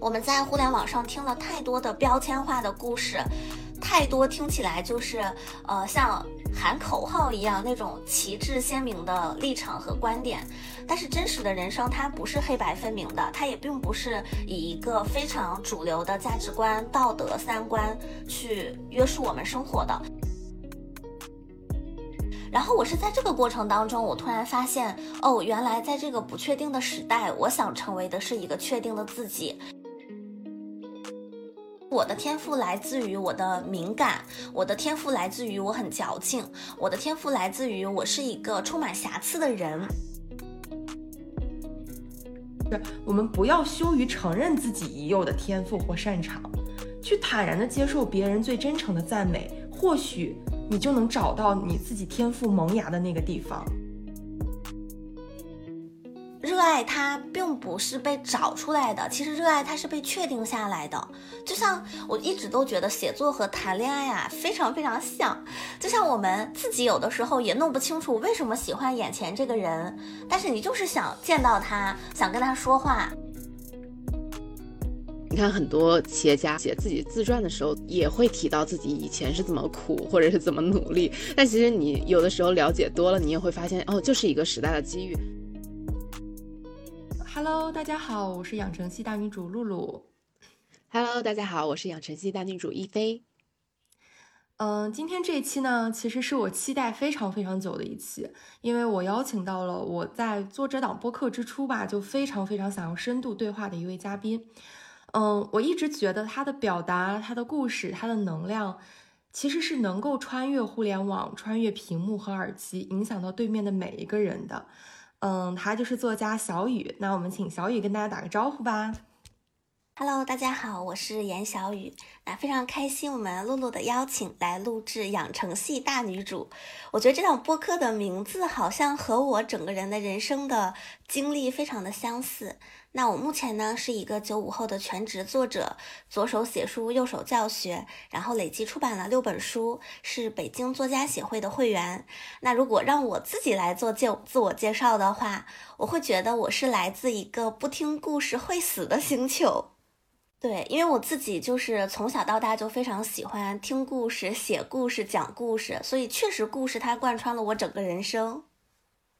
我们在互联网上听了太多的标签化的故事，太多听起来就是呃像喊口号一样那种旗帜鲜明的立场和观点。但是真实的人生它不是黑白分明的，它也并不是以一个非常主流的价值观、道德三观去约束我们生活的。然后我是在这个过程当中，我突然发现，哦，原来在这个不确定的时代，我想成为的是一个确定的自己。我的天赋来自于我的敏感，我的天赋来自于我很矫情，我的天赋来自于我是一个充满瑕疵的人。是我们不要羞于承认自己已有的天赋或擅长，去坦然的接受别人最真诚的赞美，或许你就能找到你自己天赋萌芽的那个地方。热爱它并不是被找出来的，其实热爱它是被确定下来的。就像我一直都觉得写作和谈恋爱啊非常非常像，就像我们自己有的时候也弄不清楚为什么喜欢眼前这个人，但是你就是想见到他，想跟他说话。你看很多企业家写自己自传的时候，也会提到自己以前是怎么苦或者是怎么努力，但其实你有的时候了解多了，你也会发现哦，就是一个时代的机遇。Hello，大家好，我是养成系大女主露露。Hello，大家好，我是养成系大女主一菲。嗯，今天这一期呢，其实是我期待非常非常久的一期，因为我邀请到了我在做这档播客之初吧，就非常非常想要深度对话的一位嘉宾。嗯，我一直觉得他的表达、他的故事、他的能量，其实是能够穿越互联网、穿越屏幕和耳机，影响到对面的每一个人的。嗯，她就是作家小雨。那我们请小雨跟大家打个招呼吧。Hello，大家好，我是严小雨。那非常开心，我们露露的邀请来录制养成系大女主。我觉得这档播客的名字好像和我整个人的人生的经历非常的相似。那我目前呢是一个九五后的全职作者，左手写书，右手教学，然后累计出版了六本书，是北京作家协会的会员。那如果让我自己来做介自我介绍的话，我会觉得我是来自一个不听故事会死的星球。对，因为我自己就是从小到大就非常喜欢听故事、写故事、讲故事，所以确实故事它贯穿了我整个人生。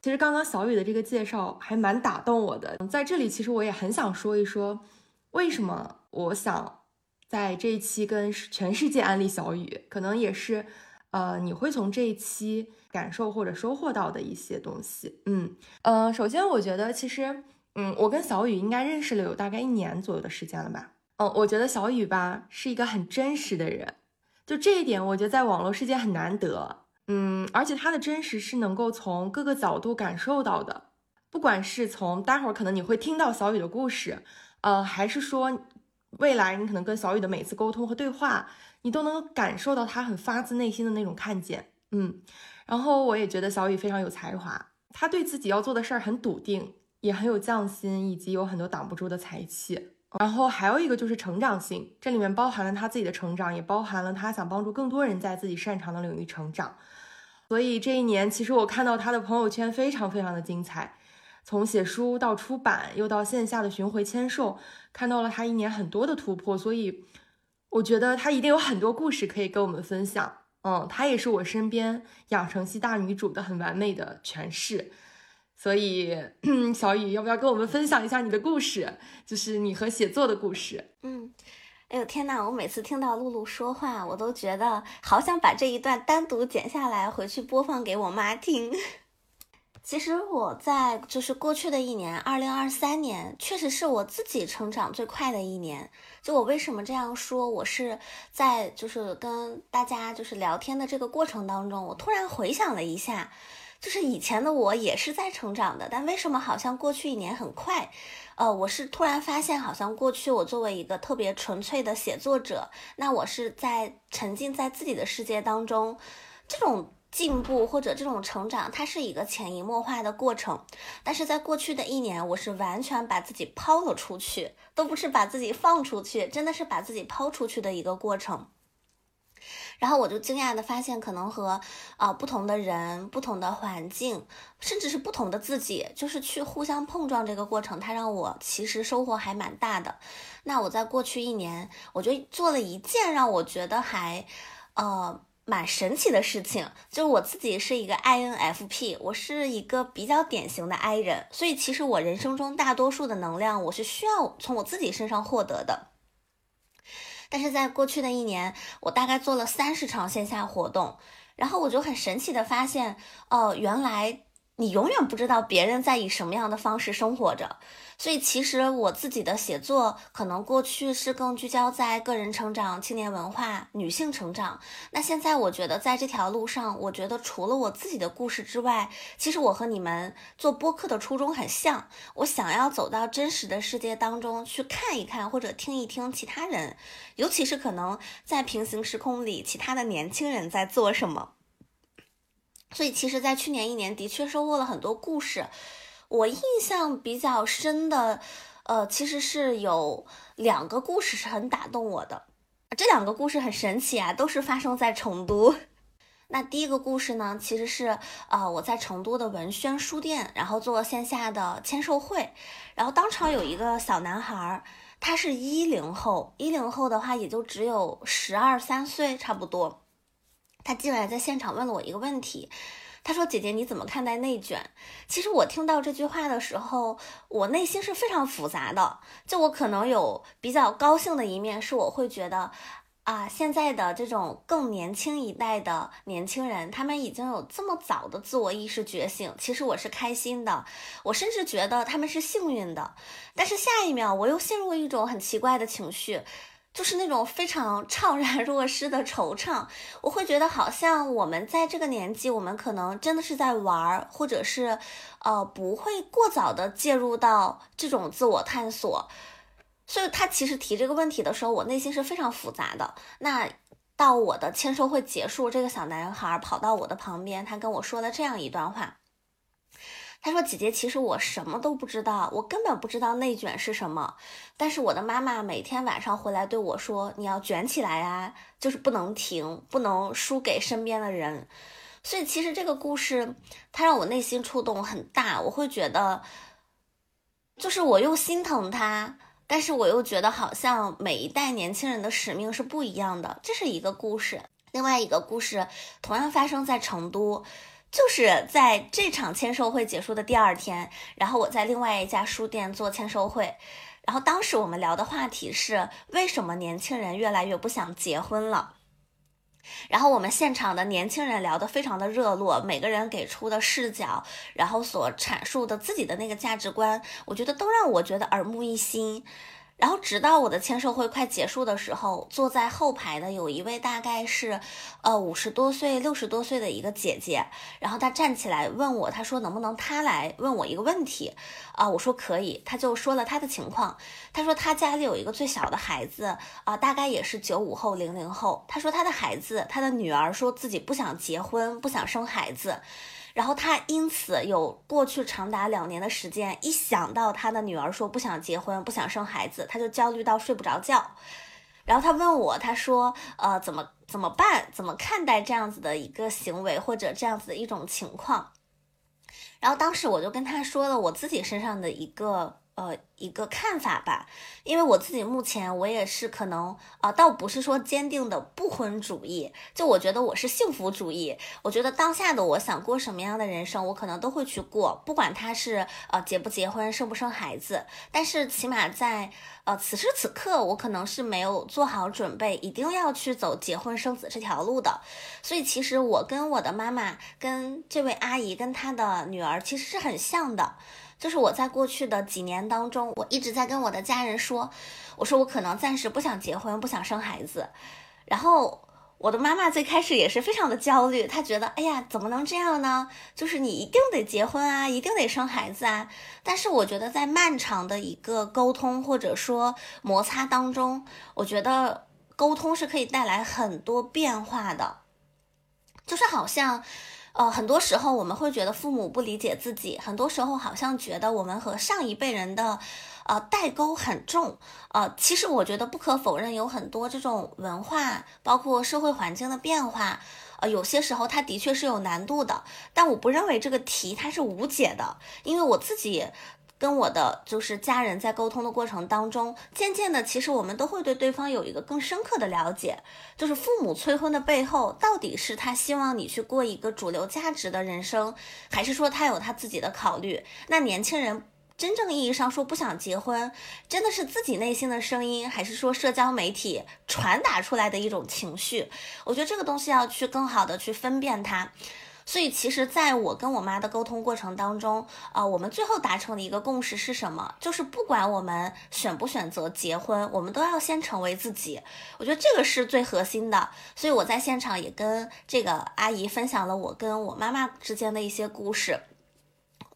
其实刚刚小雨的这个介绍还蛮打动我的，在这里其实我也很想说一说，为什么我想在这一期跟全世界安利小雨，可能也是，呃，你会从这一期感受或者收获到的一些东西。嗯，呃，首先我觉得其实，嗯，我跟小雨应该认识了有大概一年左右的时间了吧。嗯，我觉得小雨吧是一个很真实的人，就这一点，我觉得在网络世界很难得。嗯，而且他的真实是能够从各个角度感受到的，不管是从待会儿可能你会听到小雨的故事，呃，还是说未来你可能跟小雨的每次沟通和对话，你都能感受到他很发自内心的那种看见。嗯，然后我也觉得小雨非常有才华，他对自己要做的事儿很笃定，也很有匠心，以及有很多挡不住的才气。然后还有一个就是成长性，这里面包含了他自己的成长，也包含了他想帮助更多人在自己擅长的领域成长。所以这一年，其实我看到他的朋友圈非常非常的精彩，从写书到出版，又到线下的巡回签售，看到了他一年很多的突破。所以我觉得他一定有很多故事可以跟我们分享。嗯，他也是我身边养成系大女主的很完美的诠释。所以 小雨，要不要跟我们分享一下你的故事？就是你和写作的故事。嗯。哎呦天呐！我每次听到露露说话，我都觉得好想把这一段单独剪下来，回去播放给我妈听。其实我在就是过去的一年，二零二三年，确实是我自己成长最快的一年。就我为什么这样说？我是在就是跟大家就是聊天的这个过程当中，我突然回想了一下，就是以前的我也是在成长的，但为什么好像过去一年很快？呃，我是突然发现，好像过去我作为一个特别纯粹的写作者，那我是在沉浸在自己的世界当中，这种进步或者这种成长，它是一个潜移默化的过程。但是在过去的一年，我是完全把自己抛了出去，都不是把自己放出去，真的是把自己抛出去的一个过程。然后我就惊讶的发现，可能和啊不同的人、不同的环境，甚至是不同的自己，就是去互相碰撞这个过程，它让我其实收获还蛮大的。那我在过去一年，我就做了一件让我觉得还呃蛮神奇的事情，就是我自己是一个 INFP，我是一个比较典型的 I 人，所以其实我人生中大多数的能量，我是需要从我自己身上获得的。但是在过去的一年，我大概做了三十场线下活动，然后我就很神奇的发现，哦，原来。你永远不知道别人在以什么样的方式生活着，所以其实我自己的写作可能过去是更聚焦在个人成长、青年文化、女性成长。那现在我觉得在这条路上，我觉得除了我自己的故事之外，其实我和你们做播客的初衷很像。我想要走到真实的世界当中去看一看，或者听一听其他人，尤其是可能在平行时空里其他的年轻人在做什么。所以，其实，在去年一年，的确收获了很多故事。我印象比较深的，呃，其实是有两个故事是很打动我的。这两个故事很神奇啊，都是发生在成都。那第一个故事呢，其实是呃，我在成都的文轩书店，然后做线下的签售会，然后当场有一个小男孩，他是一零后，一零后的话也就只有十二三岁差不多。他进来在现场问了我一个问题，他说：“姐姐你怎么看待内卷？”其实我听到这句话的时候，我内心是非常复杂的。就我可能有比较高兴的一面，是我会觉得啊，现在的这种更年轻一代的年轻人，他们已经有这么早的自我意识觉醒。其实我是开心的，我甚至觉得他们是幸运的。但是下一秒，我又陷入一种很奇怪的情绪。就是那种非常怅然若失的惆怅，我会觉得好像我们在这个年纪，我们可能真的是在玩儿，或者是，呃，不会过早的介入到这种自我探索。所以他其实提这个问题的时候，我内心是非常复杂的。那到我的签售会结束，这个小男孩跑到我的旁边，他跟我说了这样一段话。他说：“姐姐，其实我什么都不知道，我根本不知道内卷是什么。但是我的妈妈每天晚上回来对我说：‘你要卷起来啊，就是不能停，不能输给身边的人。’所以其实这个故事，它让我内心触动很大。我会觉得，就是我又心疼他，但是我又觉得好像每一代年轻人的使命是不一样的。这是一个故事。另外一个故事同样发生在成都。”就是在这场签售会结束的第二天，然后我在另外一家书店做签售会，然后当时我们聊的话题是为什么年轻人越来越不想结婚了。然后我们现场的年轻人聊得非常的热络，每个人给出的视角，然后所阐述的自己的那个价值观，我觉得都让我觉得耳目一新。然后直到我的签售会快结束的时候，坐在后排的有一位大概是，呃五十多岁、六十多岁的一个姐姐，然后她站起来问我，她说能不能她来问我一个问题，啊，我说可以，她就说了她的情况，她说她家里有一个最小的孩子，啊，大概也是九五后、零零后，她说她的孩子，她的女儿说自己不想结婚，不想生孩子。然后他因此有过去长达两年的时间，一想到他的女儿说不想结婚、不想生孩子，他就焦虑到睡不着觉。然后他问我，他说：“呃，怎么怎么办？怎么看待这样子的一个行为或者这样子的一种情况？”然后当时我就跟他说了我自己身上的一个。呃，一个看法吧，因为我自己目前我也是可能啊，倒不是说坚定的不婚主义，就我觉得我是幸福主义。我觉得当下的我想过什么样的人生，我可能都会去过，不管他是呃结不结婚、生不生孩子。但是起码在呃此时此刻，我可能是没有做好准备，一定要去走结婚生子这条路的。所以其实我跟我的妈妈、跟这位阿姨、跟她的女儿其实是很像的。就是我在过去的几年当中，我一直在跟我的家人说，我说我可能暂时不想结婚，不想生孩子。然后我的妈妈最开始也是非常的焦虑，她觉得，哎呀，怎么能这样呢？就是你一定得结婚啊，一定得生孩子啊。但是我觉得在漫长的一个沟通或者说摩擦当中，我觉得沟通是可以带来很多变化的，就是好像。呃，很多时候我们会觉得父母不理解自己，很多时候好像觉得我们和上一辈人的，呃，代沟很重。呃，其实我觉得不可否认，有很多这种文化，包括社会环境的变化，呃，有些时候它的确是有难度的。但我不认为这个题它是无解的，因为我自己。跟我的就是家人在沟通的过程当中，渐渐的，其实我们都会对对方有一个更深刻的了解。就是父母催婚的背后，到底是他希望你去过一个主流价值的人生，还是说他有他自己的考虑？那年轻人真正意义上说不想结婚，真的是自己内心的声音，还是说社交媒体传达出来的一种情绪？我觉得这个东西要去更好的去分辨它。所以，其实，在我跟我妈的沟通过程当中，啊，我们最后达成的一个共识是什么？就是不管我们选不选择结婚，我们都要先成为自己。我觉得这个是最核心的。所以我在现场也跟这个阿姨分享了我跟我妈妈之间的一些故事。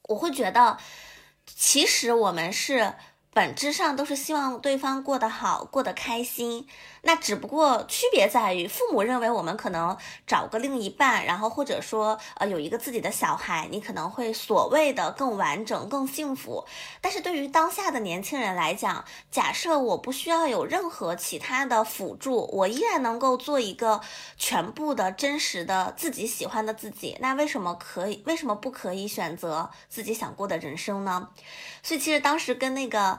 我会觉得，其实我们是本质上都是希望对方过得好，过得开心。那只不过区别在于，父母认为我们可能找个另一半，然后或者说呃有一个自己的小孩，你可能会所谓的更完整、更幸福。但是对于当下的年轻人来讲，假设我不需要有任何其他的辅助，我依然能够做一个全部的真实的自己喜欢的自己，那为什么可以？为什么不可以选择自己想过的人生呢？所以其实当时跟那个。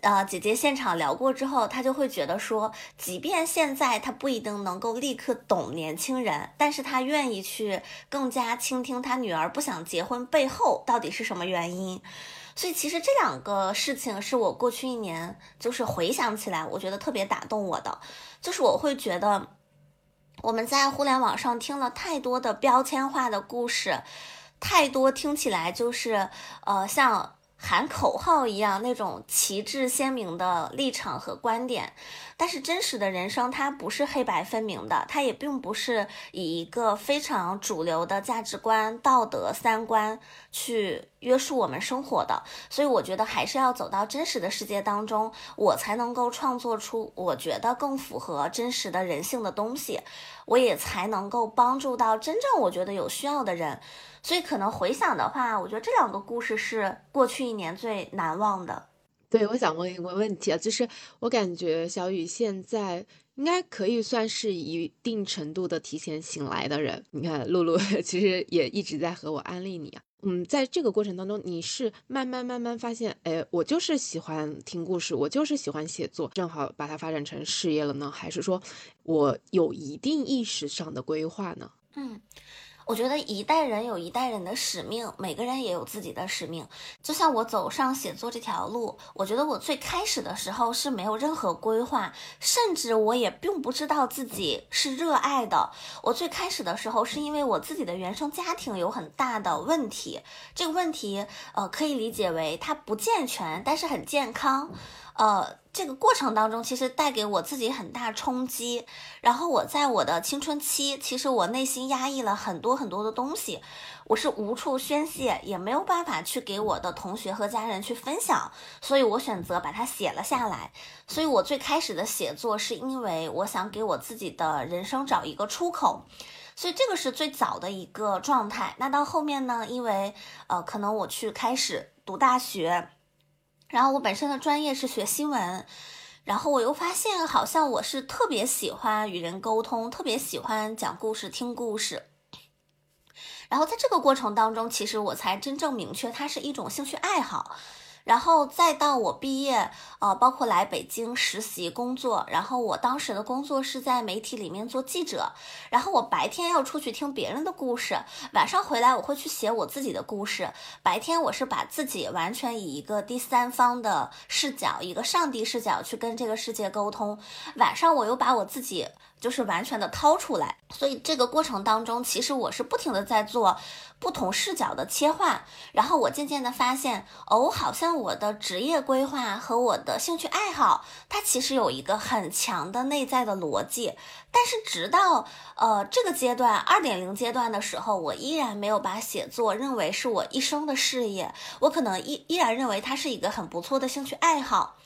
呃，姐姐现场聊过之后，她就会觉得说，即便现在她不一定能够立刻懂年轻人，但是她愿意去更加倾听她女儿不想结婚背后到底是什么原因。所以其实这两个事情是我过去一年就是回想起来，我觉得特别打动我的，就是我会觉得我们在互联网上听了太多的标签化的故事，太多听起来就是呃像。喊口号一样那种旗帜鲜明的立场和观点，但是真实的人生它不是黑白分明的，它也并不是以一个非常主流的价值观、道德三观去约束我们生活的。所以我觉得还是要走到真实的世界当中，我才能够创作出我觉得更符合真实的人性的东西，我也才能够帮助到真正我觉得有需要的人。所以可能回想的话，我觉得这两个故事是过去一年最难忘的。对，我想问一个问题啊，就是我感觉小雨现在应该可以算是一定程度的提前醒来的人。你看，露露 其实也一直在和我安利你啊。嗯，在这个过程当中，你是慢慢慢慢发现，哎，我就是喜欢听故事，我就是喜欢写作，正好把它发展成事业了呢？还是说我有一定意识上的规划呢？嗯。我觉得一代人有一代人的使命，每个人也有自己的使命。就像我走上写作这条路，我觉得我最开始的时候是没有任何规划，甚至我也并不知道自己是热爱的。我最开始的时候是因为我自己的原生家庭有很大的问题，这个问题呃可以理解为它不健全，但是很健康。呃，这个过程当中其实带给我自己很大冲击，然后我在我的青春期，其实我内心压抑了很多很多的东西，我是无处宣泄，也没有办法去给我的同学和家人去分享，所以我选择把它写了下来。所以我最开始的写作是因为我想给我自己的人生找一个出口，所以这个是最早的一个状态。那到后面呢，因为呃，可能我去开始读大学。然后我本身的专业是学新闻，然后我又发现好像我是特别喜欢与人沟通，特别喜欢讲故事、听故事。然后在这个过程当中，其实我才真正明确它是一种兴趣爱好。然后再到我毕业，呃，包括来北京实习工作，然后我当时的工作是在媒体里面做记者，然后我白天要出去听别人的故事，晚上回来我会去写我自己的故事。白天我是把自己完全以一个第三方的视角，一个上帝视角去跟这个世界沟通，晚上我又把我自己。就是完全的掏出来，所以这个过程当中，其实我是不停的在做不同视角的切换，然后我渐渐的发现，哦，好像我的职业规划和我的兴趣爱好，它其实有一个很强的内在的逻辑，但是直到呃这个阶段二点零阶段的时候，我依然没有把写作认为是我一生的事业，我可能依依然认为它是一个很不错的兴趣爱好，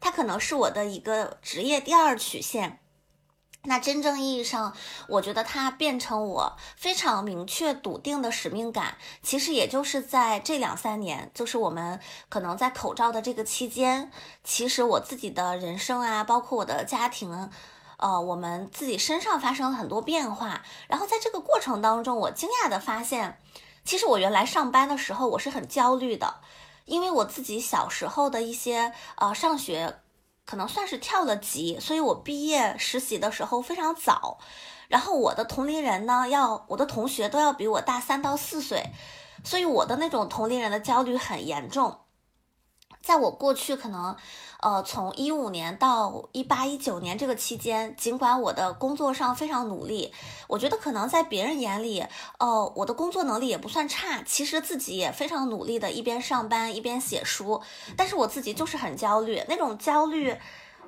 它可能是我的一个职业第二曲线。那真正意义上，我觉得它变成我非常明确笃定的使命感，其实也就是在这两三年，就是我们可能在口罩的这个期间，其实我自己的人生啊，包括我的家庭，呃，我们自己身上发生了很多变化。然后在这个过程当中，我惊讶的发现，其实我原来上班的时候我是很焦虑的，因为我自己小时候的一些呃上学。可能算是跳了级，所以我毕业实习的时候非常早，然后我的同龄人呢，要我的同学都要比我大三到四岁，所以我的那种同龄人的焦虑很严重。在我过去可能，呃，从一五年到一八一九年这个期间，尽管我的工作上非常努力，我觉得可能在别人眼里，呃，我的工作能力也不算差，其实自己也非常努力的，一边上班一边写书，但是我自己就是很焦虑，那种焦虑，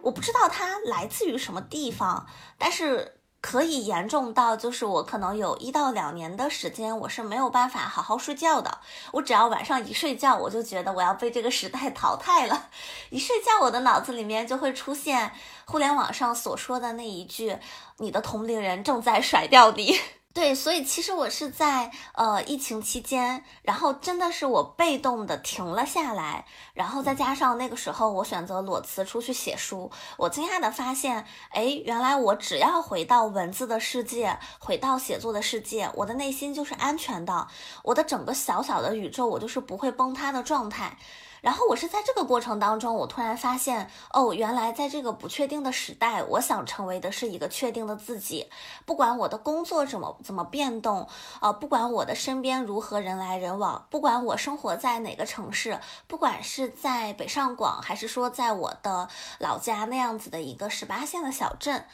我不知道它来自于什么地方，但是。可以严重到，就是我可能有一到两年的时间，我是没有办法好好睡觉的。我只要晚上一睡觉，我就觉得我要被这个时代 淘汰了。一睡觉，我的脑子里面就会出现互联网上所说的那一句：“你的同龄人正在甩掉你。” 对，所以其实我是在呃疫情期间，然后真的是我被动的停了下来，然后再加上那个时候我选择裸辞出去写书，我惊讶的发现，哎，原来我只要回到文字的世界，回到写作的世界，我的内心就是安全的，我的整个小小的宇宙，我就是不会崩塌的状态。然后我是在这个过程当中，我突然发现，哦，原来在这个不确定的时代，我想成为的是一个确定的自己。不管我的工作怎么怎么变动，呃，不管我的身边如何人来人往，不管我生活在哪个城市，不管是在北上广，还是说在我的老家那样子的一个十八线的小镇。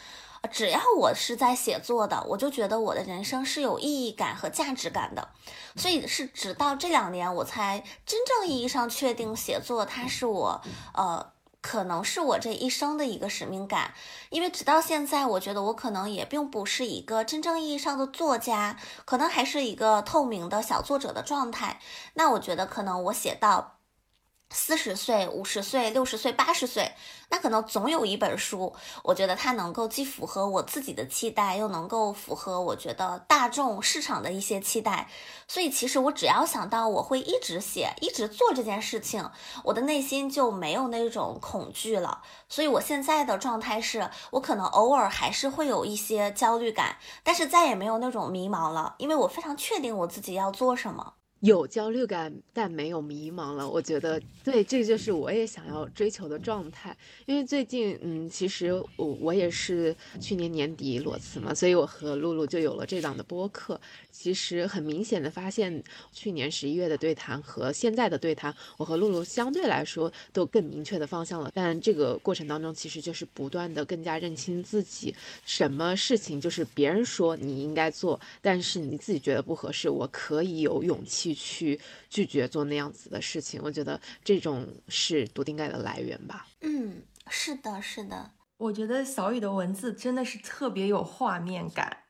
只要我是在写作的，我就觉得我的人生是有意义感和价值感的，所以是直到这两年我才真正意义上确定写作它是我，呃，可能是我这一生的一个使命感。因为直到现在，我觉得我可能也并不是一个真正意义上的作家，可能还是一个透明的小作者的状态。那我觉得可能我写到。四十岁、五十岁、六十岁、八十岁，那可能总有一本书，我觉得它能够既符合我自己的期待，又能够符合我觉得大众市场的一些期待。所以，其实我只要想到我会一直写、一直做这件事情，我的内心就没有那种恐惧了。所以我现在的状态是，我可能偶尔还是会有一些焦虑感，但是再也没有那种迷茫了，因为我非常确定我自己要做什么。有焦虑感，但没有迷茫了。我觉得，对，这就是我也想要追求的状态。因为最近，嗯，其实我我也是去年年底裸辞嘛，所以我和露露就有了这档的播客。其实很明显的发现，去年十一月的对谈和现在的对谈，我和露露相对来说都更明确的方向了。但这个过程当中，其实就是不断的更加认清自己，什么事情就是别人说你应该做，但是你自己觉得不合适，我可以有勇气。去拒绝做那样子的事情，我觉得这种是笃定感的来源吧。嗯，是的，是的。我觉得小雨的文字真的是特别有画面感，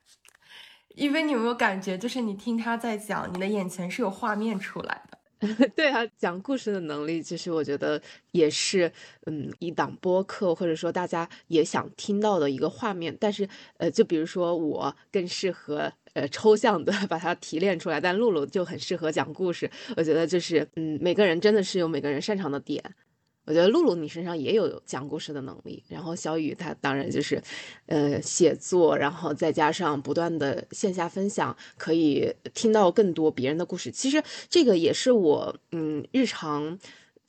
因为你有没有感觉，就是你听他在讲，你的眼前是有画面出来的。对啊，讲故事的能力，其实我觉得也是，嗯，一档播客或者说大家也想听到的一个画面。但是，呃，就比如说我更适合。呃，抽象的把它提炼出来，但露露就很适合讲故事。我觉得就是，嗯，每个人真的是有每个人擅长的点。我觉得露露你身上也有讲故事的能力，然后小雨他当然就是，呃，写作，然后再加上不断的线下分享，可以听到更多别人的故事。其实这个也是我，嗯，日常。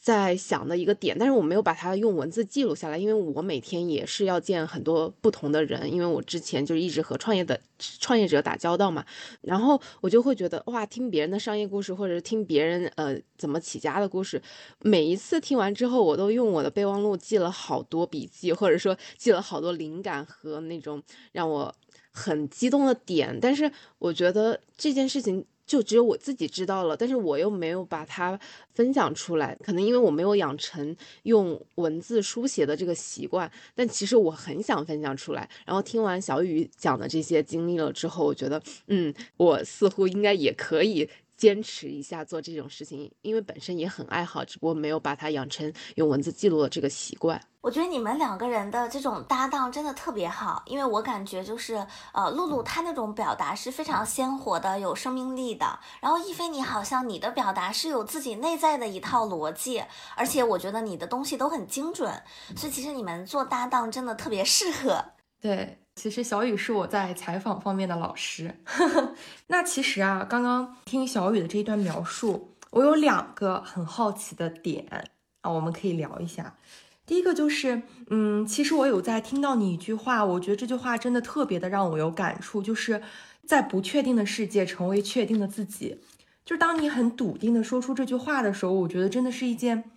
在想的一个点，但是我没有把它用文字记录下来，因为我每天也是要见很多不同的人，因为我之前就是一直和创业的创业者打交道嘛，然后我就会觉得哇，听别人的商业故事，或者是听别人呃怎么起家的故事，每一次听完之后，我都用我的备忘录记了好多笔记，或者说记了好多灵感和那种让我很激动的点，但是我觉得这件事情。就只有我自己知道了，但是我又没有把它分享出来，可能因为我没有养成用文字书写的这个习惯。但其实我很想分享出来。然后听完小雨讲的这些经历了之后，我觉得，嗯，我似乎应该也可以坚持一下做这种事情，因为本身也很爱好，只不过没有把它养成用文字记录的这个习惯。我觉得你们两个人的这种搭档真的特别好，因为我感觉就是呃，露露她那种表达是非常鲜活的，有生命力的。然后亦菲你好像你的表达是有自己内在的一套逻辑，而且我觉得你的东西都很精准，所以其实你们做搭档真的特别适合。对。其实小雨是我在采访方面的老师。那其实啊，刚刚听小雨的这一段描述，我有两个很好奇的点啊，我们可以聊一下。第一个就是，嗯，其实我有在听到你一句话，我觉得这句话真的特别的让我有感触，就是在不确定的世界成为确定的自己。就当你很笃定的说出这句话的时候，我觉得真的是一件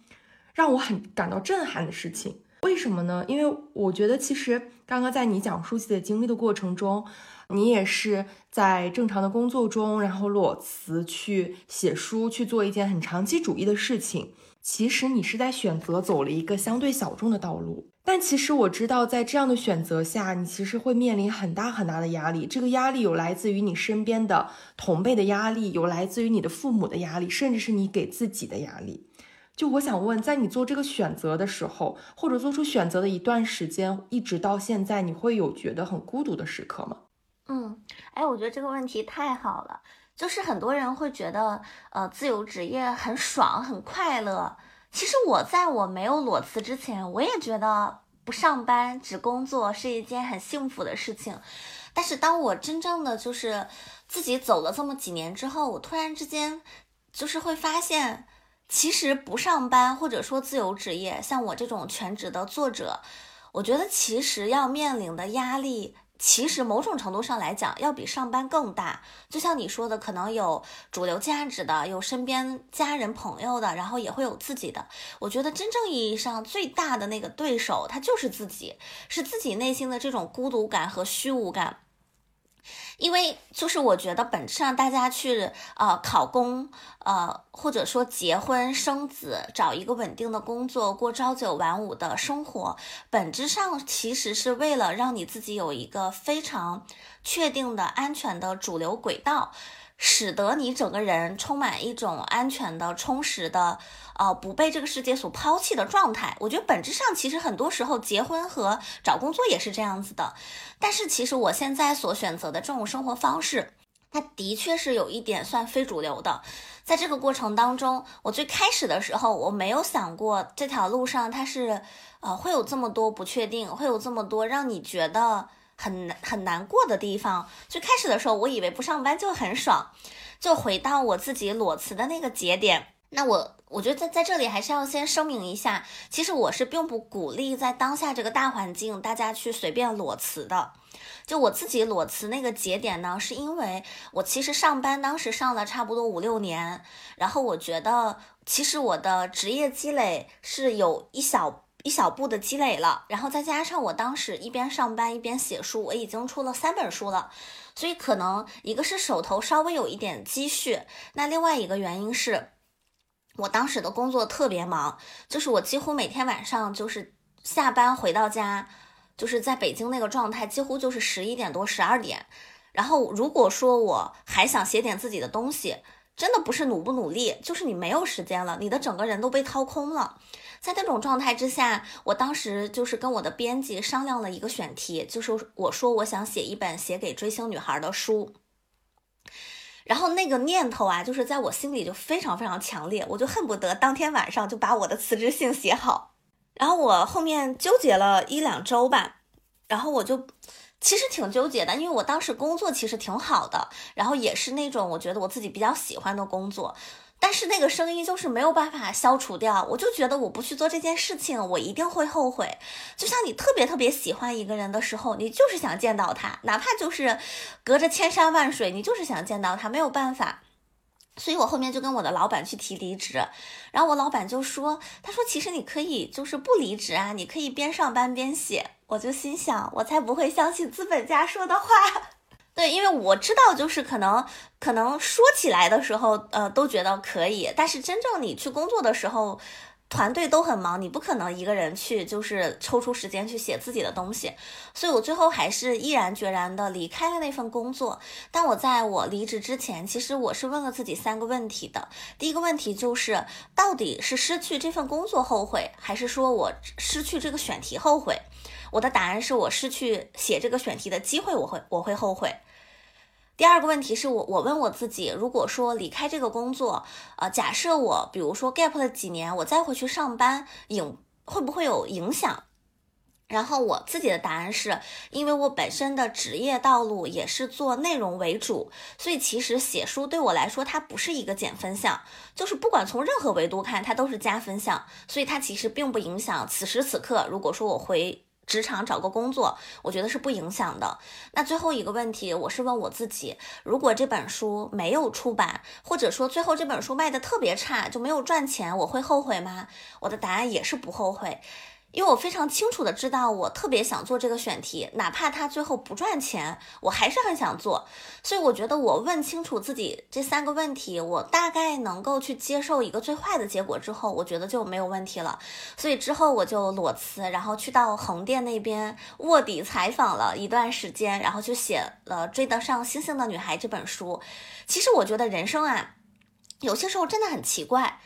让我很感到震撼的事情。为什么呢？因为我觉得，其实刚刚在你讲述自己的经历的过程中，你也是在正常的工作中，然后裸辞去写书，去做一件很长期主义的事情。其实你是在选择走了一个相对小众的道路。但其实我知道，在这样的选择下，你其实会面临很大很大的压力。这个压力有来自于你身边的同辈的压力，有来自于你的父母的压力，甚至是你给自己的压力。就我想问，在你做这个选择的时候，或者做出选择的一段时间，一直到现在，你会有觉得很孤独的时刻吗？嗯，哎，我觉得这个问题太好了。就是很多人会觉得，呃，自由职业很爽，很快乐。其实我在我没有裸辞之前，我也觉得不上班只工作是一件很幸福的事情。但是当我真正的就是自己走了这么几年之后，我突然之间就是会发现。其实不上班或者说自由职业，像我这种全职的作者，我觉得其实要面临的压力，其实某种程度上来讲，要比上班更大。就像你说的，可能有主流价值的，有身边家人朋友的，然后也会有自己的。我觉得真正意义上最大的那个对手，他就是自己，是自己内心的这种孤独感和虚无感。因为就是我觉得本质上大家去呃考公呃或者说结婚生子找一个稳定的工作过朝九晚五的生活，本质上其实是为了让你自己有一个非常确定的安全的主流轨道。使得你整个人充满一种安全的、充实的，呃，不被这个世界所抛弃的状态。我觉得本质上其实很多时候结婚和找工作也是这样子的。但是其实我现在所选择的这种生活方式，它的确是有一点算非主流的。在这个过程当中，我最开始的时候我没有想过这条路上它是，呃，会有这么多不确定，会有这么多让你觉得。很很难过的地方。最开始的时候，我以为不上班就很爽，就回到我自己裸辞的那个节点。那我我觉得在在这里还是要先声明一下，其实我是并不鼓励在当下这个大环境大家去随便裸辞的。就我自己裸辞那个节点呢，是因为我其实上班当时上了差不多五六年，然后我觉得其实我的职业积累是有一小。一小步的积累了，然后再加上我当时一边上班一边写书，我已经出了三本书了，所以可能一个是手头稍微有一点积蓄，那另外一个原因是，我当时的工作特别忙，就是我几乎每天晚上就是下班回到家，就是在北京那个状态，几乎就是十一点多十二点，然后如果说我还想写点自己的东西，真的不是努不努力，就是你没有时间了，你的整个人都被掏空了。在那种状态之下，我当时就是跟我的编辑商量了一个选题，就是我说我想写一本写给追星女孩的书，然后那个念头啊，就是在我心里就非常非常强烈，我就恨不得当天晚上就把我的辞职信写好。然后我后面纠结了一两周吧，然后我就其实挺纠结的，因为我当时工作其实挺好的，然后也是那种我觉得我自己比较喜欢的工作。但是那个声音就是没有办法消除掉，我就觉得我不去做这件事情，我一定会后悔。就像你特别特别喜欢一个人的时候，你就是想见到他，哪怕就是隔着千山万水，你就是想见到他，没有办法。所以我后面就跟我的老板去提离职，然后我老板就说：“他说其实你可以就是不离职啊，你可以边上班边写。”我就心想，我才不会相信资本家说的话。对，因为我知道，就是可能可能说起来的时候，呃，都觉得可以，但是真正你去工作的时候，团队都很忙，你不可能一个人去就是抽出时间去写自己的东西，所以我最后还是毅然决然的离开了那份工作。但我在我离职之前，其实我是问了自己三个问题的。第一个问题就是，到底是失去这份工作后悔，还是说我失去这个选题后悔？我的答案是我失去写这个选题的机会，我会我会后悔。第二个问题是我，我问我自己，如果说离开这个工作，呃，假设我比如说 gap 了几年，我再回去上班，影会不会有影响？然后我自己的答案是，因为我本身的职业道路也是做内容为主，所以其实写书对我来说它不是一个减分项，就是不管从任何维度看，它都是加分项，所以它其实并不影响此时此刻，如果说我回。职场找个工作，我觉得是不影响的。那最后一个问题，我是问我自己：如果这本书没有出版，或者说最后这本书卖的特别差，就没有赚钱，我会后悔吗？我的答案也是不后悔。因为我非常清楚的知道，我特别想做这个选题，哪怕它最后不赚钱，我还是很想做。所以我觉得我问清楚自己这三个问题，我大概能够去接受一个最坏的结果之后，我觉得就没有问题了。所以之后我就裸辞，然后去到横店那边卧底采访了一段时间，然后就写了《追得上星星的女孩》这本书。其实我觉得人生啊，有些时候真的很奇怪。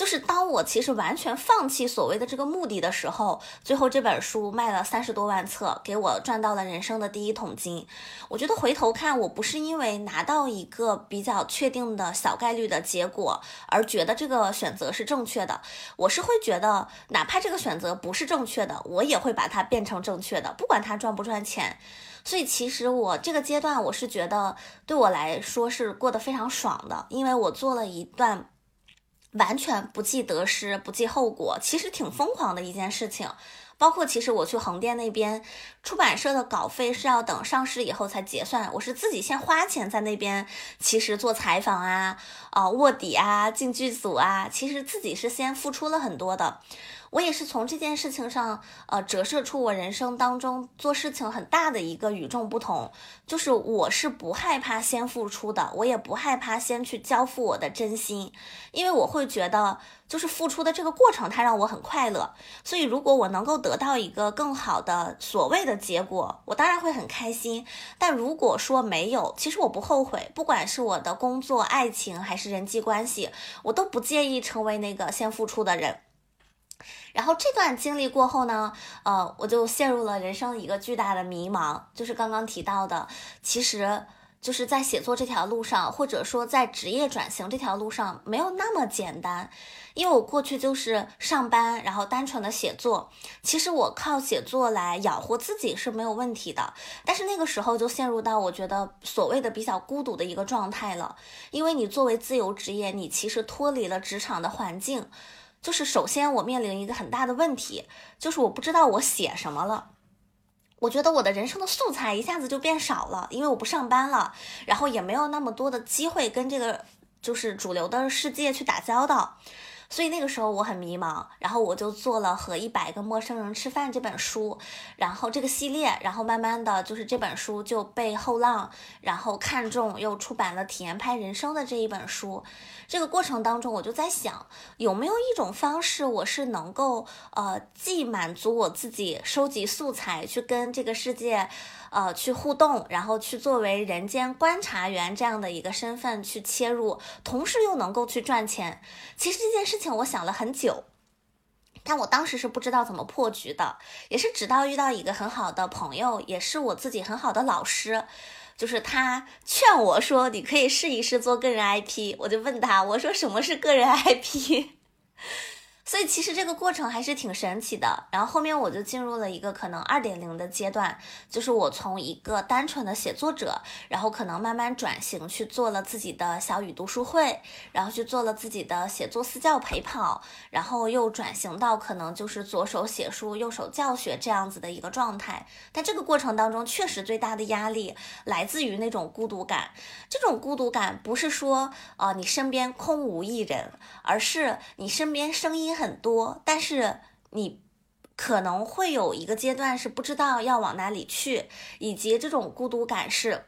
就是当我其实完全放弃所谓的这个目的的时候，最后这本书卖了三十多万册，给我赚到了人生的第一桶金。我觉得回头看，我不是因为拿到一个比较确定的小概率的结果而觉得这个选择是正确的，我是会觉得哪怕这个选择不是正确的，我也会把它变成正确的，不管它赚不赚钱。所以其实我这个阶段，我是觉得对我来说是过得非常爽的，因为我做了一段。完全不计得失，不计后果，其实挺疯狂的一件事情。包括其实我去横店那边，出版社的稿费是要等上市以后才结算，我是自己先花钱在那边，其实做采访啊，啊卧底啊，进剧组啊，其实自己是先付出了很多的。我也是从这件事情上，呃，折射出我人生当中做事情很大的一个与众不同，就是我是不害怕先付出的，我也不害怕先去交付我的真心，因为我会觉得，就是付出的这个过程，它让我很快乐。所以，如果我能够得到一个更好的所谓的结果，我当然会很开心。但如果说没有，其实我不后悔，不管是我的工作、爱情还是人际关系，我都不介意成为那个先付出的人。然后这段经历过后呢，呃，我就陷入了人生一个巨大的迷茫，就是刚刚提到的，其实就是在写作这条路上，或者说在职业转型这条路上，没有那么简单。因为我过去就是上班，然后单纯的写作，其实我靠写作来养活自己是没有问题的。但是那个时候就陷入到我觉得所谓的比较孤独的一个状态了，因为你作为自由职业，你其实脱离了职场的环境。就是首先我面临一个很大的问题，就是我不知道我写什么了。我觉得我的人生的素材一下子就变少了，因为我不上班了，然后也没有那么多的机会跟这个就是主流的世界去打交道。所以那个时候我很迷茫，然后我就做了和一百个陌生人吃饭这本书，然后这个系列，然后慢慢的就是这本书就被后浪然后看中，又出版了体验派人生的这一本书。这个过程当中，我就在想，有没有一种方式，我是能够呃既满足我自己收集素材，去跟这个世界。呃，去互动，然后去作为人间观察员这样的一个身份去切入，同时又能够去赚钱。其实这件事情我想了很久，但我当时是不知道怎么破局的，也是直到遇到一个很好的朋友，也是我自己很好的老师，就是他劝我说，你可以试一试做个人 IP。我就问他，我说什么是个人 IP？以其实这个过程还是挺神奇的，然后后面我就进入了一个可能二点零的阶段，就是我从一个单纯的写作者，然后可能慢慢转型去做了自己的小语读书会，然后去做了自己的写作私教陪跑，然后又转型到可能就是左手写书右手教学这样子的一个状态。但这个过程当中，确实最大的压力来自于那种孤独感，这种孤独感不是说呃你身边空无一人，而是你身边声音很。很多，但是你可能会有一个阶段是不知道要往哪里去，以及这种孤独感是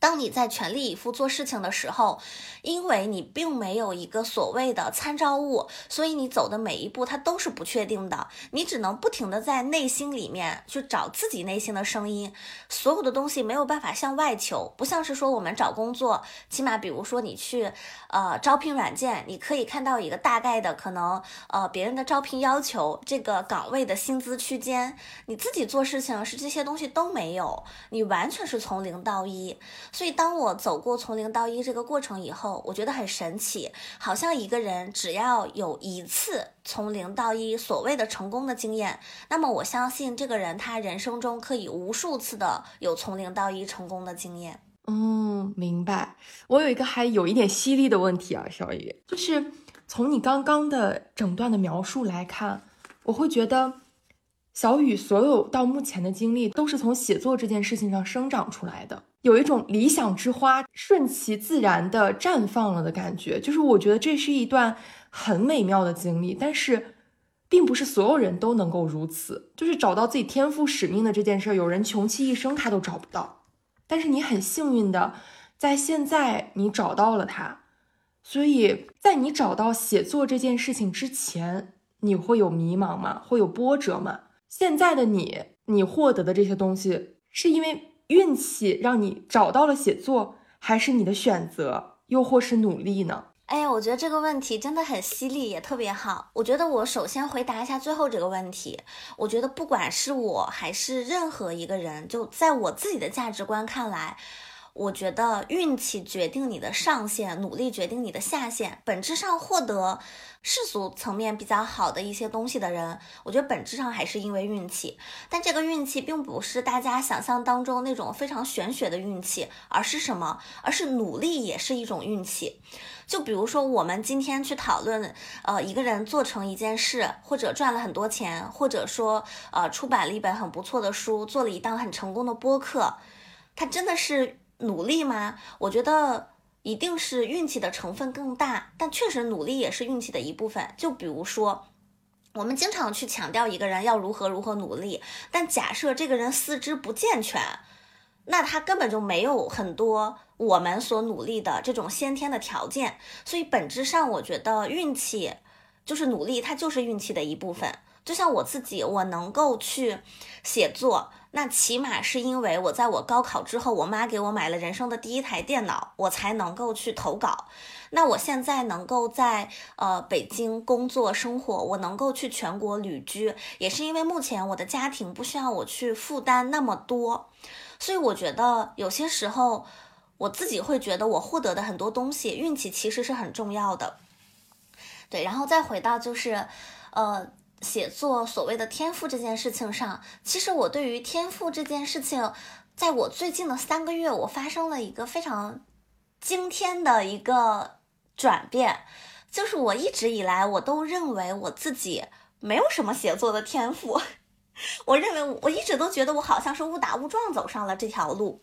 当你在全力以赴做事情的时候，因为你并没有一个所谓的参照物，所以你走的每一步它都是不确定的。你只能不停的在内心里面去找自己内心的声音，所有的东西没有办法向外求，不像是说我们找工作，起码比如说你去呃招聘软件，你可以看到一个大概的可能呃别人的招聘要求，这个岗位的薪资区间，你自己做事情是这些东西都没有，你完全是从零到一。所以，当我走过从零到一这个过程以后，我觉得很神奇，好像一个人只要有一次从零到一所谓的成功的经验，那么我相信这个人他人生中可以无数次的有从零到一成功的经验。嗯，明白。我有一个还有一点犀利的问题啊，小雨，就是从你刚刚的整段的描述来看，我会觉得小雨所有到目前的经历都是从写作这件事情上生长出来的。有一种理想之花顺其自然的绽放了的感觉，就是我觉得这是一段很美妙的经历，但是并不是所有人都能够如此，就是找到自己天赋使命的这件事，有人穷其一生他都找不到，但是你很幸运的在现在你找到了它，所以在你找到写作这件事情之前，你会有迷茫吗？会有波折吗？现在的你，你获得的这些东西是因为。运气让你找到了写作，还是你的选择，又或是努力呢？哎呀，我觉得这个问题真的很犀利，也特别好。我觉得我首先回答一下最后这个问题。我觉得不管是我还是任何一个人，就在我自己的价值观看来。我觉得运气决定你的上限，努力决定你的下限。本质上获得世俗层面比较好的一些东西的人，我觉得本质上还是因为运气。但这个运气并不是大家想象当中那种非常玄学的运气，而是什么？而是努力也是一种运气。就比如说我们今天去讨论，呃，一个人做成一件事，或者赚了很多钱，或者说呃出版了一本很不错的书，做了一档很成功的播客，他真的是。努力吗？我觉得一定是运气的成分更大，但确实努力也是运气的一部分。就比如说，我们经常去强调一个人要如何如何努力，但假设这个人四肢不健全，那他根本就没有很多我们所努力的这种先天的条件。所以本质上，我觉得运气就是努力，它就是运气的一部分。就像我自己，我能够去写作。那起码是因为我在我高考之后，我妈给我买了人生的第一台电脑，我才能够去投稿。那我现在能够在呃北京工作生活，我能够去全国旅居，也是因为目前我的家庭不需要我去负担那么多。所以我觉得有些时候我自己会觉得我获得的很多东西，运气其实是很重要的。对，然后再回到就是呃。写作所谓的天赋这件事情上，其实我对于天赋这件事情，在我最近的三个月，我发生了一个非常惊天的一个转变，就是我一直以来我都认为我自己没有什么写作的天赋，我认为我一直都觉得我好像是误打误撞走上了这条路，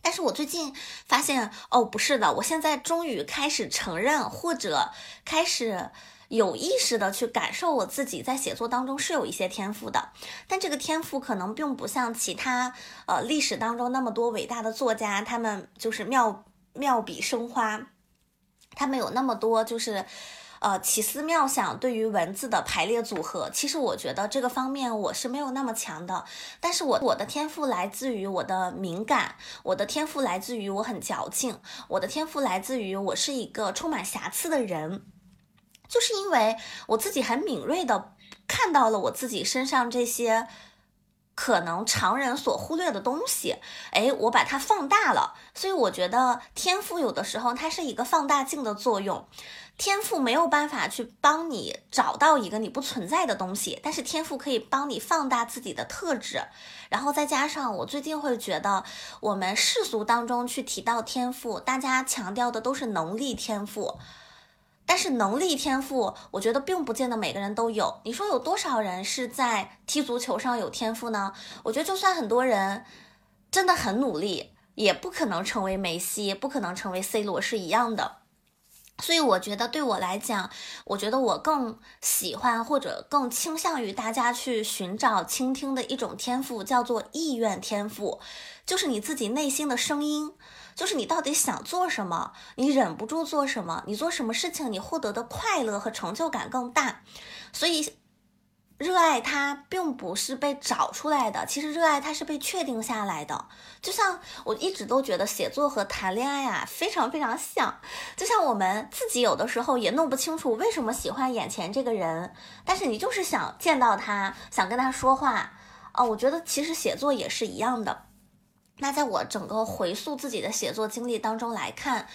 但是我最近发现，哦，不是的，我现在终于开始承认或者开始。有意识的去感受我自己在写作当中是有一些天赋的，但这个天赋可能并不像其他呃历史当中那么多伟大的作家，他们就是妙妙笔生花，他们有那么多就是呃奇思妙想对于文字的排列组合。其实我觉得这个方面我是没有那么强的，但是我我的天赋来自于我的敏感，我的天赋来自于我很矫情，我的天赋来自于我是一个充满瑕疵的人。就是因为我自己很敏锐的看到了我自己身上这些可能常人所忽略的东西，哎，我把它放大了。所以我觉得天赋有的时候它是一个放大镜的作用，天赋没有办法去帮你找到一个你不存在的东西，但是天赋可以帮你放大自己的特质。然后再加上我最近会觉得，我们世俗当中去提到天赋，大家强调的都是能力天赋。但是能力天赋，我觉得并不见得每个人都有。你说有多少人是在踢足球上有天赋呢？我觉得就算很多人真的很努力，也不可能成为梅西，不可能成为 C 罗是一样的。所以我觉得对我来讲，我觉得我更喜欢或者更倾向于大家去寻找、倾听的一种天赋，叫做意愿天赋，就是你自己内心的声音。就是你到底想做什么，你忍不住做什么，你做什么事情你获得的快乐和成就感更大。所以，热爱它并不是被找出来的，其实热爱它是被确定下来的。就像我一直都觉得写作和谈恋爱啊非常非常像，就像我们自己有的时候也弄不清楚为什么喜欢眼前这个人，但是你就是想见到他，想跟他说话。哦，我觉得其实写作也是一样的。那在我整个回溯自己的写作经历当中来看，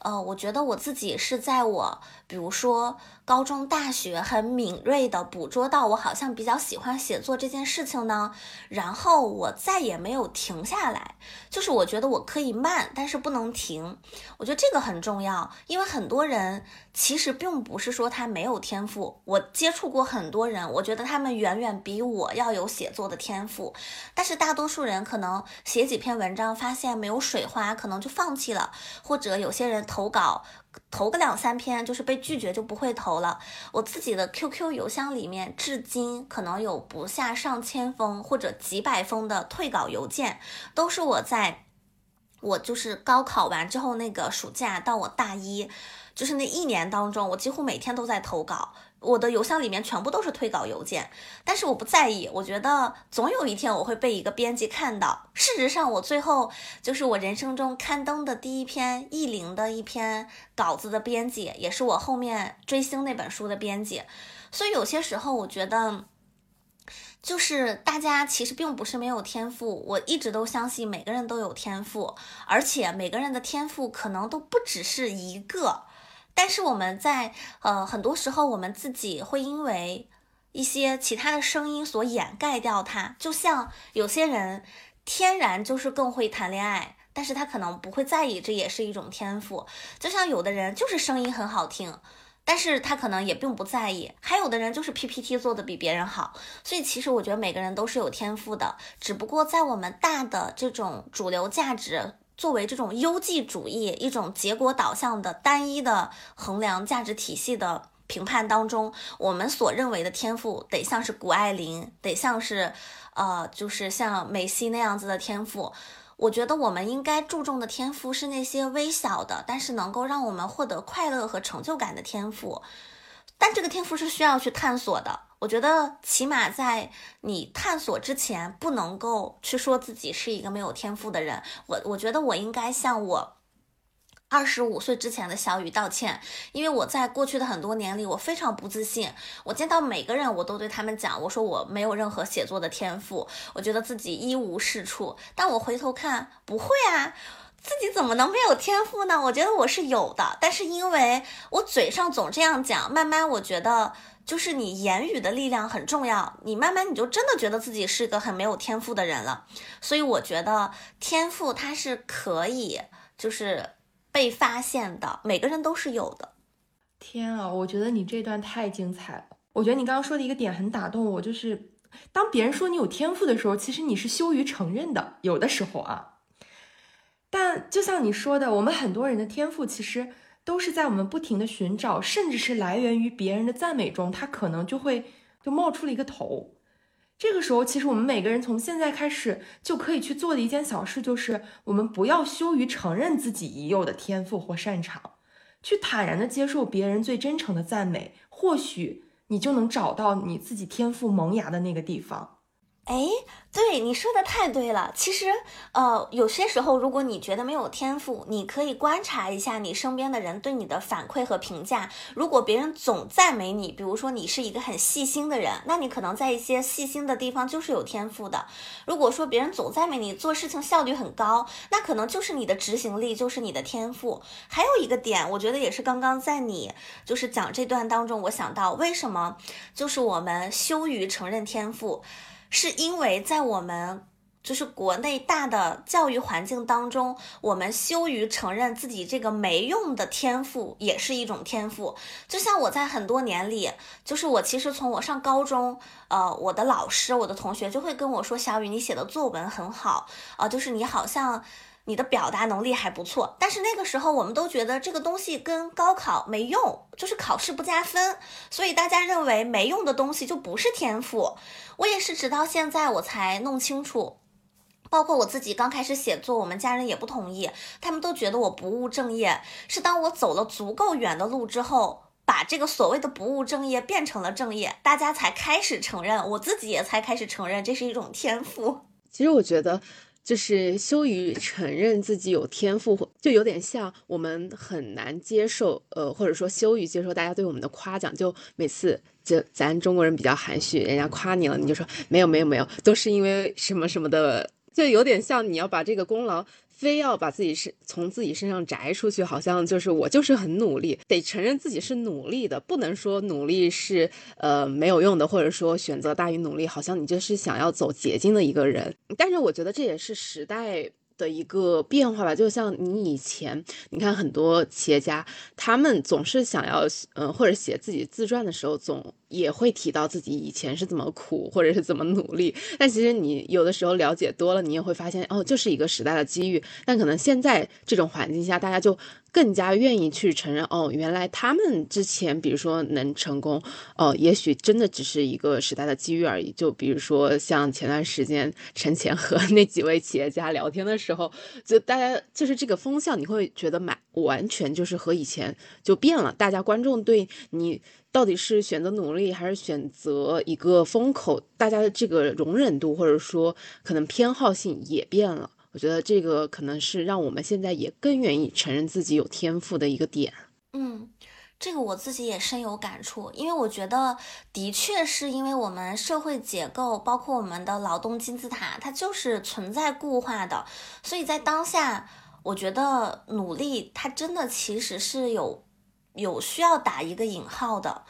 呃，我觉得我自己是在我，比如说。高中、大学很敏锐的捕捉到我好像比较喜欢写作这件事情呢，然后我再也没有停下来。就是我觉得我可以慢，但是不能停。我觉得这个很重要，因为很多人其实并不是说他没有天赋。我接触过很多人，我觉得他们远远比我要有写作的天赋，但是大多数人可能写几篇文章发现没有水花，可能就放弃了，或者有些人投稿。投个两三篇就是被拒绝就不会投了。我自己的 QQ 邮箱里面至今可能有不下上千封或者几百封的退稿邮件，都是我在我就是高考完之后那个暑假到我大一，就是那一年当中，我几乎每天都在投稿。我的邮箱里面全部都是退稿邮件，但是我不在意，我觉得总有一天我会被一个编辑看到。事实上，我最后就是我人生中刊登的第一篇译林的一篇稿子的编辑，也是我后面追星那本书的编辑。所以有些时候，我觉得就是大家其实并不是没有天赋，我一直都相信每个人都有天赋，而且每个人的天赋可能都不只是一个。但是我们在呃很多时候，我们自己会因为一些其他的声音所掩盖掉它。就像有些人天然就是更会谈恋爱，但是他可能不会在意，这也是一种天赋。就像有的人就是声音很好听，但是他可能也并不在意。还有的人就是 PPT 做的比别人好。所以其实我觉得每个人都是有天赋的，只不过在我们大的这种主流价值。作为这种优绩主义一种结果导向的单一的衡量价值体系的评判当中，我们所认为的天赋得像是谷爱凌，得像是，呃，就是像梅西那样子的天赋。我觉得我们应该注重的天赋是那些微小的，但是能够让我们获得快乐和成就感的天赋。但这个天赋是需要去探索的。我觉得起码在你探索之前，不能够去说自己是一个没有天赋的人。我我觉得我应该向我二十五岁之前的小雨道歉，因为我在过去的很多年里，我非常不自信。我见到每个人，我都对他们讲，我说我没有任何写作的天赋，我觉得自己一无是处。但我回头看，不会啊。自己怎么能没有天赋呢？我觉得我是有的，但是因为我嘴上总这样讲，慢慢我觉得就是你言语的力量很重要，你慢慢你就真的觉得自己是个很没有天赋的人了。所以我觉得天赋它是可以就是被发现的，每个人都是有的。天啊，我觉得你这段太精彩了。我觉得你刚刚说的一个点很打动我，就是当别人说你有天赋的时候，其实你是羞于承认的，有的时候啊。但就像你说的，我们很多人的天赋其实都是在我们不停的寻找，甚至是来源于别人的赞美中，他可能就会就冒出了一个头。这个时候，其实我们每个人从现在开始就可以去做的一件小事，就是我们不要羞于承认自己已有的天赋或擅长，去坦然的接受别人最真诚的赞美，或许你就能找到你自己天赋萌芽的那个地方。哎，对你说的太对了。其实，呃，有些时候，如果你觉得没有天赋，你可以观察一下你身边的人对你的反馈和评价。如果别人总赞美你，比如说你是一个很细心的人，那你可能在一些细心的地方就是有天赋的。如果说别人总赞美你做事情效率很高，那可能就是你的执行力，就是你的天赋。还有一个点，我觉得也是刚刚在你就是讲这段当中，我想到为什么就是我们羞于承认天赋。是因为在我们就是国内大的教育环境当中，我们羞于承认自己这个没用的天赋也是一种天赋。就像我在很多年里，就是我其实从我上高中，呃，我的老师、我的同学就会跟我说：“小雨，你写的作文很好啊，就是你好像。”你的表达能力还不错，但是那个时候我们都觉得这个东西跟高考没用，就是考试不加分，所以大家认为没用的东西就不是天赋。我也是直到现在我才弄清楚，包括我自己刚开始写作，我们家人也不同意，他们都觉得我不务正业。是当我走了足够远的路之后，把这个所谓的不务正业变成了正业，大家才开始承认，我自己也才开始承认这是一种天赋。其实我觉得。就是羞于承认自己有天赋，就有点像我们很难接受，呃，或者说羞于接受大家对我们的夸奖。就每次，就咱中国人比较含蓄，人家夸你了，你就说没有没有没有，都是因为什么什么的，就有点像你要把这个功劳。非要把自己是从自己身上摘出去，好像就是我就是很努力，得承认自己是努力的，不能说努力是呃没有用的，或者说选择大于努力，好像你就是想要走捷径的一个人。但是我觉得这也是时代。的一个变化吧，就像你以前，你看很多企业家，他们总是想要，嗯，或者写自己自传的时候，总也会提到自己以前是怎么苦，或者是怎么努力。但其实你有的时候了解多了，你也会发现，哦，就是一个时代的机遇。但可能现在这种环境下，大家就。更加愿意去承认哦，原来他们之前，比如说能成功，哦，也许真的只是一个时代的机遇而已。就比如说像前段时间陈前和 那几位企业家聊天的时候，就大家就是这个风向，你会觉得蛮完全就是和以前就变了。大家观众对你到底是选择努力还是选择一个风口，大家的这个容忍度或者说可能偏好性也变了。我觉得这个可能是让我们现在也更愿意承认自己有天赋的一个点。嗯，这个我自己也深有感触，因为我觉得的确是因为我们社会结构，包括我们的劳动金字塔，它就是存在固化的，所以在当下，我觉得努力它真的其实是有有需要打一个引号的。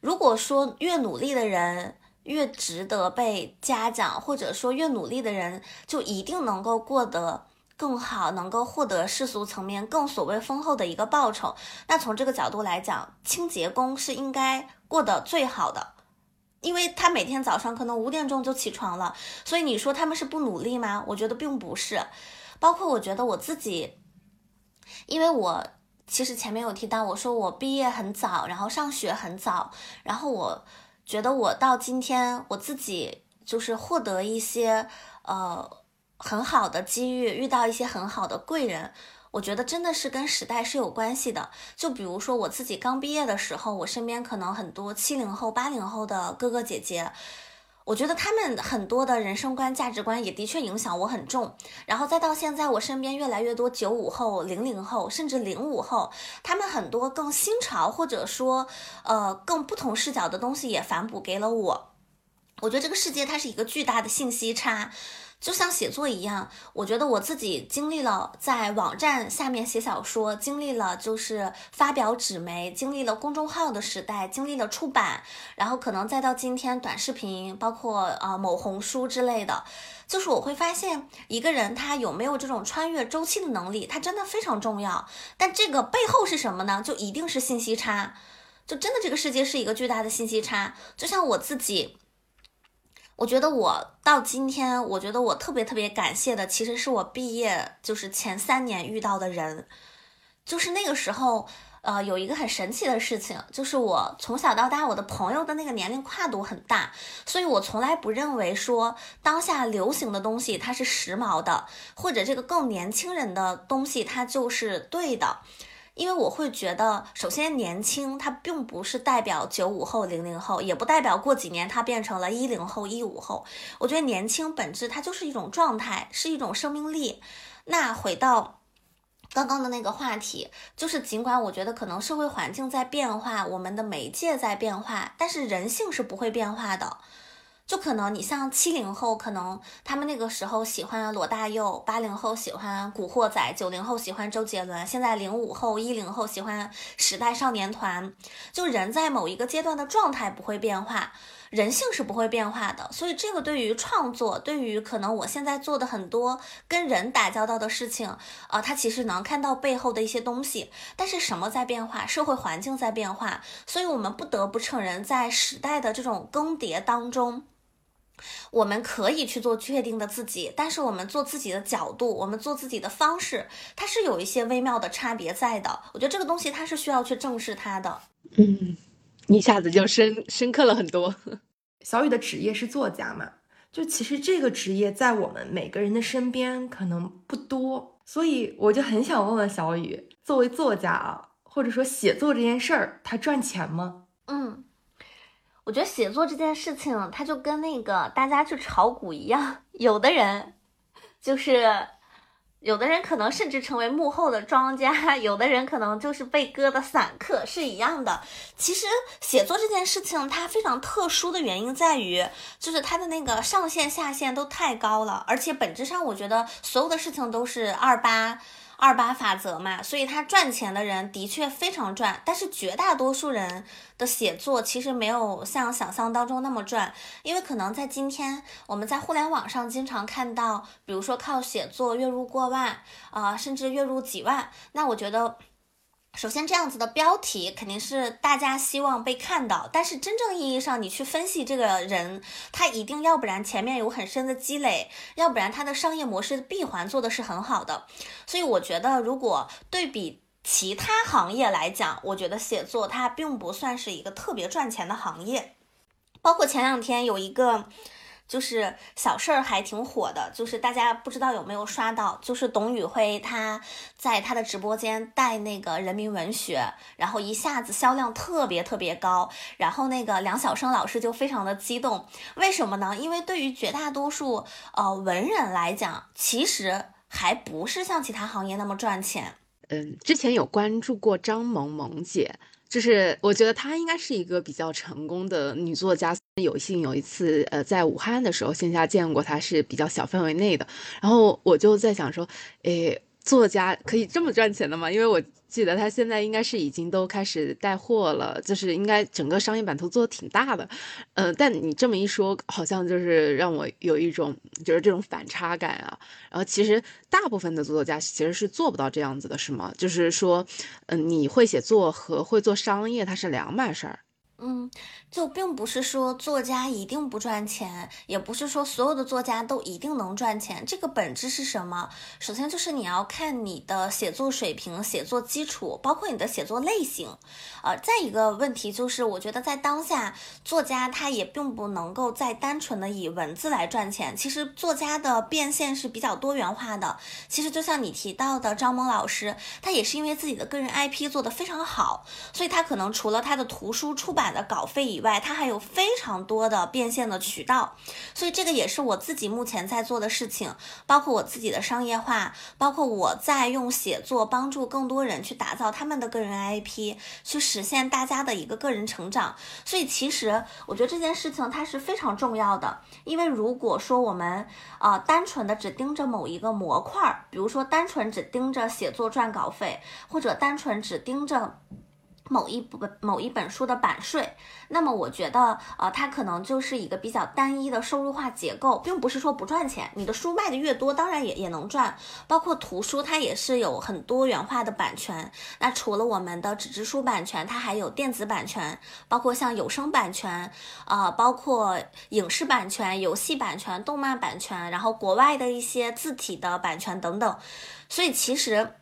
如果说越努力的人，越值得被嘉奖，或者说越努力的人就一定能够过得更好，能够获得世俗层面更所谓丰厚的一个报酬。那从这个角度来讲，清洁工是应该过得最好的，因为他每天早上可能五点钟就起床了。所以你说他们是不努力吗？我觉得并不是。包括我觉得我自己，因为我其实前面有提到，我说我毕业很早，然后上学很早，然后我。觉得我到今天，我自己就是获得一些呃很好的机遇，遇到一些很好的贵人，我觉得真的是跟时代是有关系的。就比如说我自己刚毕业的时候，我身边可能很多七零后、八零后的哥哥姐姐。我觉得他们很多的人生观、价值观也的确影响我很重，然后再到现在，我身边越来越多九五后、零零后，甚至零五后，他们很多更新潮或者说呃更不同视角的东西也反哺给了我。我觉得这个世界它是一个巨大的信息差。就像写作一样，我觉得我自己经历了在网站下面写小说，经历了就是发表纸媒，经历了公众号的时代，经历了出版，然后可能再到今天短视频，包括啊某红书之类的，就是我会发现一个人他有没有这种穿越周期的能力，他真的非常重要。但这个背后是什么呢？就一定是信息差，就真的这个世界是一个巨大的信息差。就像我自己。我觉得我到今天，我觉得我特别特别感谢的，其实是我毕业就是前三年遇到的人，就是那个时候，呃，有一个很神奇的事情，就是我从小到大，我的朋友的那个年龄跨度很大，所以我从来不认为说当下流行的东西它是时髦的，或者这个更年轻人的东西它就是对的。因为我会觉得，首先年轻，它并不是代表九五后、零零后，也不代表过几年它变成了一零后、一五后。我觉得年轻本质它就是一种状态，是一种生命力。那回到刚刚的那个话题，就是尽管我觉得可能社会环境在变化，我们的媒介在变化，但是人性是不会变化的。就可能你像七零后，可能他们那个时候喜欢罗大佑；八零后喜欢古惑仔；九零后喜欢周杰伦；现在零五后、一零后喜欢时代少年团。就人在某一个阶段的状态不会变化，人性是不会变化的。所以这个对于创作，对于可能我现在做的很多跟人打交道的事情，啊，他其实能看到背后的一些东西。但是什么在变化？社会环境在变化，所以我们不得不承认，在时代的这种更迭当中。我们可以去做确定的自己，但是我们做自己的角度，我们做自己的方式，它是有一些微妙的差别在的。我觉得这个东西它是需要去正视它的。嗯，一下子就深深刻了很多。小雨的职业是作家嘛，就其实这个职业在我们每个人的身边可能不多，所以我就很想问问小雨，作为作家啊，或者说写作这件事儿，它赚钱吗？嗯，我觉得写作这件事情，它就跟那个大家去炒股一样，有的人就是。有的人可能甚至成为幕后的庄家，有的人可能就是被割的散客，是一样的。其实写作这件事情，它非常特殊的原因在于，就是它的那个上限下限都太高了，而且本质上我觉得所有的事情都是二八。二八法则嘛，所以他赚钱的人的确非常赚，但是绝大多数人的写作其实没有像想象当中那么赚，因为可能在今天我们在互联网上经常看到，比如说靠写作月入过万啊，甚至月入几万，那我觉得。首先，这样子的标题肯定是大家希望被看到，但是真正意义上，你去分析这个人，他一定要不然前面有很深的积累，要不然他的商业模式闭环做的是很好的。所以我觉得，如果对比其他行业来讲，我觉得写作它并不算是一个特别赚钱的行业。包括前两天有一个。就是小事儿还挺火的，就是大家不知道有没有刷到，就是董宇辉他在他的直播间带那个人民文学，然后一下子销量特别特别高，然后那个梁晓声老师就非常的激动，为什么呢？因为对于绝大多数呃文人来讲，其实还不是像其他行业那么赚钱。嗯，之前有关注过张萌萌姐。就是我觉得她应该是一个比较成功的女作家。有幸有一次，呃，在武汉的时候线下见过他，是比较小范围内的。然后我就在想说，诶。作家可以这么赚钱的吗？因为我记得他现在应该是已经都开始带货了，就是应该整个商业版图做的挺大的。呃，但你这么一说，好像就是让我有一种就是这种反差感啊。然后其实大部分的作家其实是做不到这样子的，是吗？就是说，嗯，你会写作和会做商业，它是两码事儿。嗯，就并不是说作家一定不赚钱，也不是说所有的作家都一定能赚钱。这个本质是什么？首先就是你要看你的写作水平、写作基础，包括你的写作类型。呃，再一个问题就是，我觉得在当下，作家他也并不能够再单纯的以文字来赚钱。其实作家的变现是比较多元化的。其实就像你提到的张萌老师，他也是因为自己的个人 IP 做得非常好，所以他可能除了他的图书出版。的稿费以外，它还有非常多的变现的渠道，所以这个也是我自己目前在做的事情，包括我自己的商业化，包括我在用写作帮助更多人去打造他们的个人 IP，去实现大家的一个个人成长。所以其实我觉得这件事情它是非常重要的，因为如果说我们呃单纯的只盯着某一个模块，比如说单纯只盯着写作赚稿费，或者单纯只盯着。某一本某一本书的版税，那么我觉得，呃，它可能就是一个比较单一的收入化结构，并不是说不赚钱。你的书卖的越多，当然也也能赚。包括图书，它也是有很多元化的版权。那除了我们的纸质书版权，它还有电子版权，包括像有声版权，呃，包括影视版权、游戏版权、动漫版权，然后国外的一些字体的版权等等。所以其实。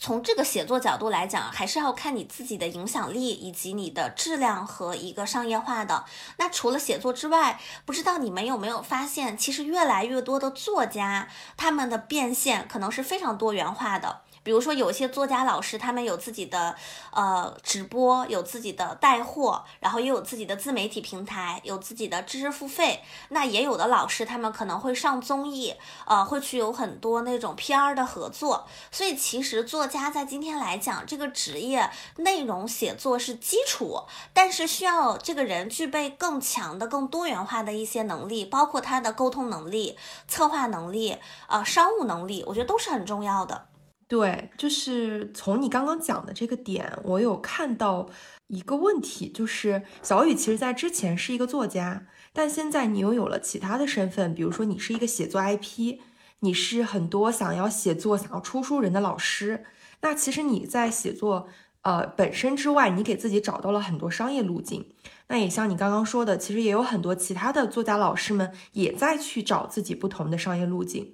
从这个写作角度来讲，还是要看你自己的影响力以及你的质量和一个商业化的。那除了写作之外，不知道你们有没有发现，其实越来越多的作家，他们的变现可能是非常多元化的。比如说，有些作家老师，他们有自己的呃直播，有自己的带货，然后也有自己的自媒体平台，有自己的知识付费。那也有的老师，他们可能会上综艺，呃，会去有很多那种 PR 的合作。所以，其实作家在今天来讲，这个职业内容写作是基础，但是需要这个人具备更强的、更多元化的一些能力，包括他的沟通能力、策划能力、呃，商务能力，我觉得都是很重要的。对，就是从你刚刚讲的这个点，我有看到一个问题，就是小雨其实在之前是一个作家，但现在你又有了其他的身份，比如说你是一个写作 IP，你是很多想要写作、想要出书人的老师。那其实你在写作呃本身之外，你给自己找到了很多商业路径。那也像你刚刚说的，其实也有很多其他的作家老师们也在去找自己不同的商业路径。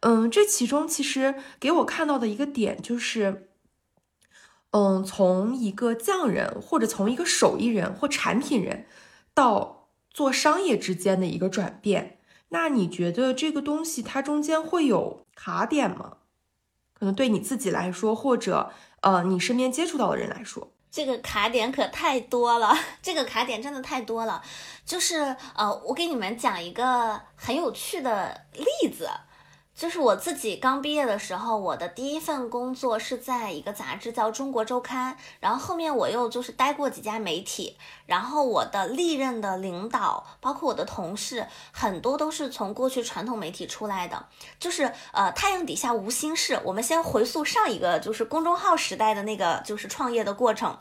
嗯，这其中其实给我看到的一个点就是，嗯，从一个匠人或者从一个手艺人或产品人到做商业之间的一个转变。那你觉得这个东西它中间会有卡点吗？可能对你自己来说，或者呃你身边接触到的人来说，这个卡点可太多了。这个卡点真的太多了。就是呃，我给你们讲一个很有趣的例子。就是我自己刚毕业的时候，我的第一份工作是在一个杂志叫《中国周刊》，然后后面我又就是待过几家媒体，然后我的历任的领导，包括我的同事，很多都是从过去传统媒体出来的。就是呃，太阳底下无心事。我们先回溯上一个，就是公众号时代的那个，就是创业的过程。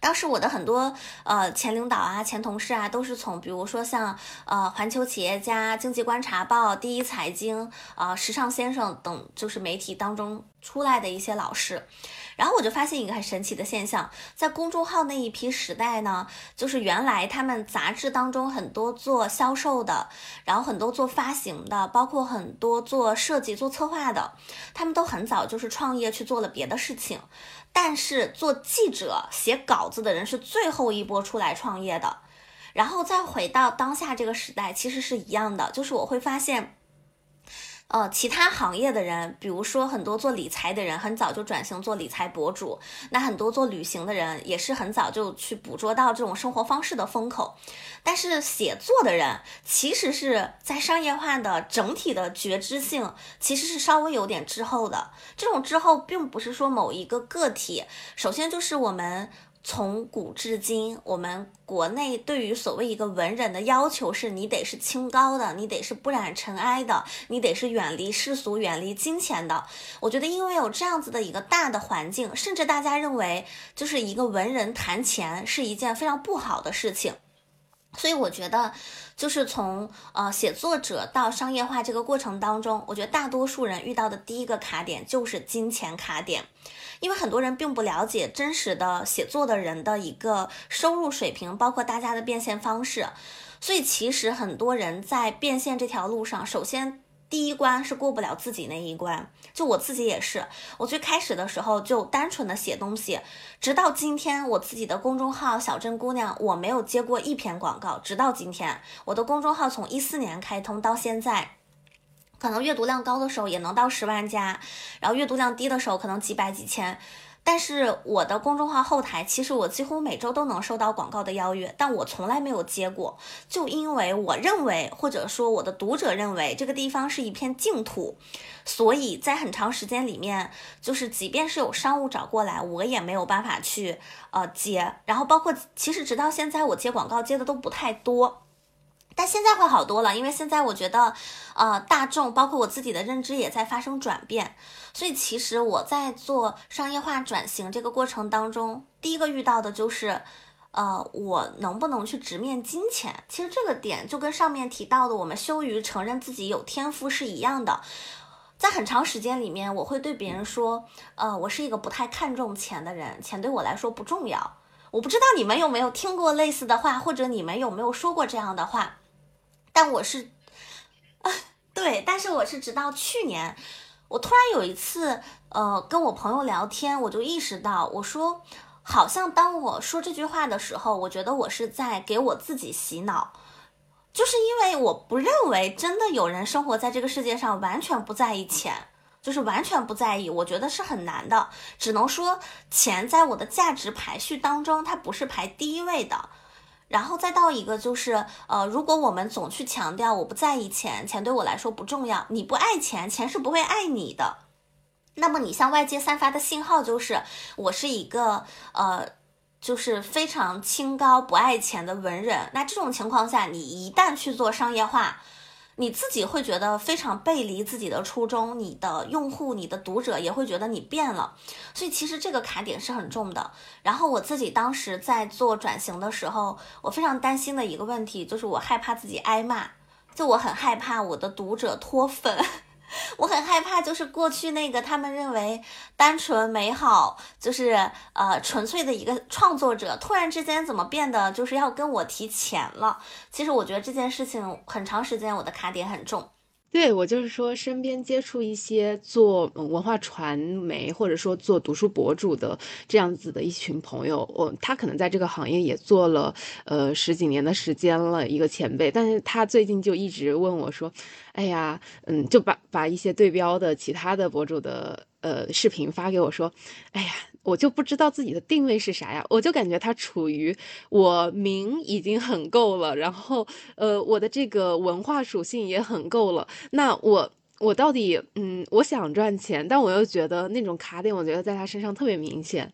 当时我的很多呃前领导啊、前同事啊，都是从比如说像呃环球企业家、经济观察报、第一财经啊、时尚先生等，就是媒体当中出来的一些老师。然后我就发现一个很神奇的现象，在公众号那一批时代呢，就是原来他们杂志当中很多做销售的，然后很多做发行的，包括很多做设计、做策划的，他们都很早就是创业去做了别的事情。但是做记者写稿子的人是最后一波出来创业的，然后再回到当下这个时代，其实是一样的，就是我会发现。呃，其他行业的人，比如说很多做理财的人，很早就转型做理财博主；那很多做旅行的人，也是很早就去捕捉到这种生活方式的风口。但是写作的人，其实是在商业化的整体的觉知性，其实是稍微有点滞后的。这种滞后，并不是说某一个个体，首先就是我们。从古至今，我们国内对于所谓一个文人的要求是：你得是清高的，你得是不染尘埃的，你得是远离世俗、远离金钱的。我觉得，因为有这样子的一个大的环境，甚至大家认为，就是一个文人谈钱是一件非常不好的事情。所以，我觉得，就是从呃写作者到商业化这个过程当中，我觉得大多数人遇到的第一个卡点就是金钱卡点。因为很多人并不了解真实的写作的人的一个收入水平，包括大家的变现方式，所以其实很多人在变现这条路上，首先第一关是过不了自己那一关。就我自己也是，我最开始的时候就单纯的写东西，直到今天我自己的公众号小镇姑娘，我没有接过一篇广告，直到今天，我的公众号从一四年开通到现在。可能阅读量高的时候也能到十万加，然后阅读量低的时候可能几百几千。但是我的公众号后台，其实我几乎每周都能收到广告的邀约，但我从来没有接过，就因为我认为，或者说我的读者认为这个地方是一片净土，所以在很长时间里面，就是即便是有商务找过来，我也没有办法去呃接。然后包括其实直到现在，我接广告接的都不太多。但现在会好多了，因为现在我觉得，呃，大众包括我自己的认知也在发生转变，所以其实我在做商业化转型这个过程当中，第一个遇到的就是，呃，我能不能去直面金钱？其实这个点就跟上面提到的，我们羞于承认自己有天赋是一样的。在很长时间里面，我会对别人说，呃，我是一个不太看重钱的人，钱对我来说不重要。我不知道你们有没有听过类似的话，或者你们有没有说过这样的话。但我是，啊，对，但是我是直到去年，我突然有一次，呃，跟我朋友聊天，我就意识到，我说，好像当我说这句话的时候，我觉得我是在给我自己洗脑，就是因为我不认为真的有人生活在这个世界上完全不在意钱，就是完全不在意，我觉得是很难的，只能说钱在我的价值排序当中，它不是排第一位的。然后再到一个就是，呃，如果我们总去强调我不在意钱，钱对我来说不重要，你不爱钱，钱是不会爱你的。那么你向外界散发的信号就是，我是一个呃，就是非常清高不爱钱的文人。那这种情况下，你一旦去做商业化。你自己会觉得非常背离自己的初衷，你的用户、你的读者也会觉得你变了，所以其实这个卡点是很重的。然后我自己当时在做转型的时候，我非常担心的一个问题就是我害怕自己挨骂，就我很害怕我的读者脱粉。我很害怕，就是过去那个他们认为单纯美好，就是呃纯粹的一个创作者，突然之间怎么变得就是要跟我提钱了？其实我觉得这件事情很长时间我的卡点很重。对我就是说，身边接触一些做文化传媒或者说做读书博主的这样子的一群朋友，我他可能在这个行业也做了呃十几年的时间了，一个前辈，但是他最近就一直问我说，哎呀，嗯，就把把一些对标的其他的博主的呃视频发给我说，哎呀。我就不知道自己的定位是啥呀，我就感觉他处于我名已经很够了，然后呃我的这个文化属性也很够了，那我我到底嗯我想赚钱，但我又觉得那种卡点，我觉得在他身上特别明显。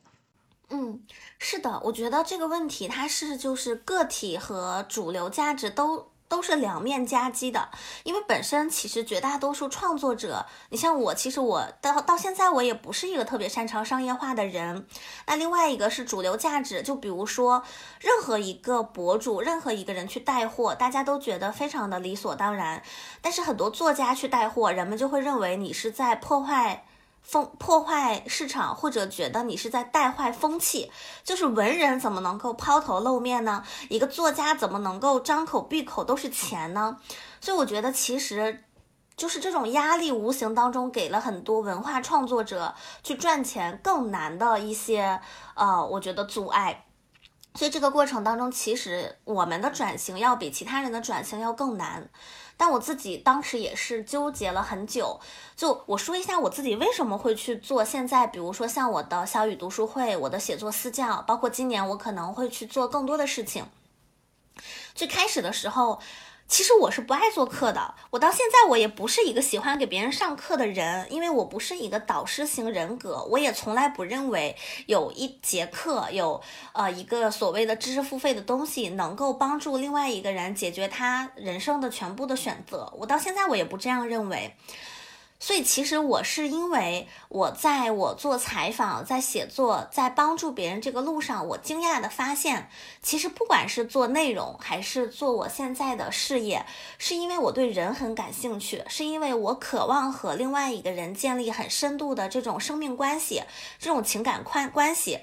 嗯，是的，我觉得这个问题它是就是个体和主流价值都。都是两面夹击的，因为本身其实绝大多数创作者，你像我，其实我到到现在我也不是一个特别擅长商业化的人。那另外一个是主流价值，就比如说任何一个博主，任何一个人去带货，大家都觉得非常的理所当然。但是很多作家去带货，人们就会认为你是在破坏。风破坏市场，或者觉得你是在带坏风气，就是文人怎么能够抛头露面呢？一个作家怎么能够张口闭口都是钱呢？所以我觉得，其实就是这种压力，无形当中给了很多文化创作者去赚钱更难的一些呃，我觉得阻碍。所以这个过程当中，其实我们的转型要比其他人的转型要更难。但我自己当时也是纠结了很久，就我说一下我自己为什么会去做现在，比如说像我的小雨读书会、我的写作私教，包括今年我可能会去做更多的事情。最开始的时候。其实我是不爱做课的，我到现在我也不是一个喜欢给别人上课的人，因为我不是一个导师型人格，我也从来不认为有一节课有呃一个所谓的知识付费的东西能够帮助另外一个人解决他人生的全部的选择，我到现在我也不这样认为。所以，其实我是因为我在我做采访、在写作、在帮助别人这个路上，我惊讶的发现，其实不管是做内容还是做我现在的事业，是因为我对人很感兴趣，是因为我渴望和另外一个人建立很深度的这种生命关系、这种情感关关系。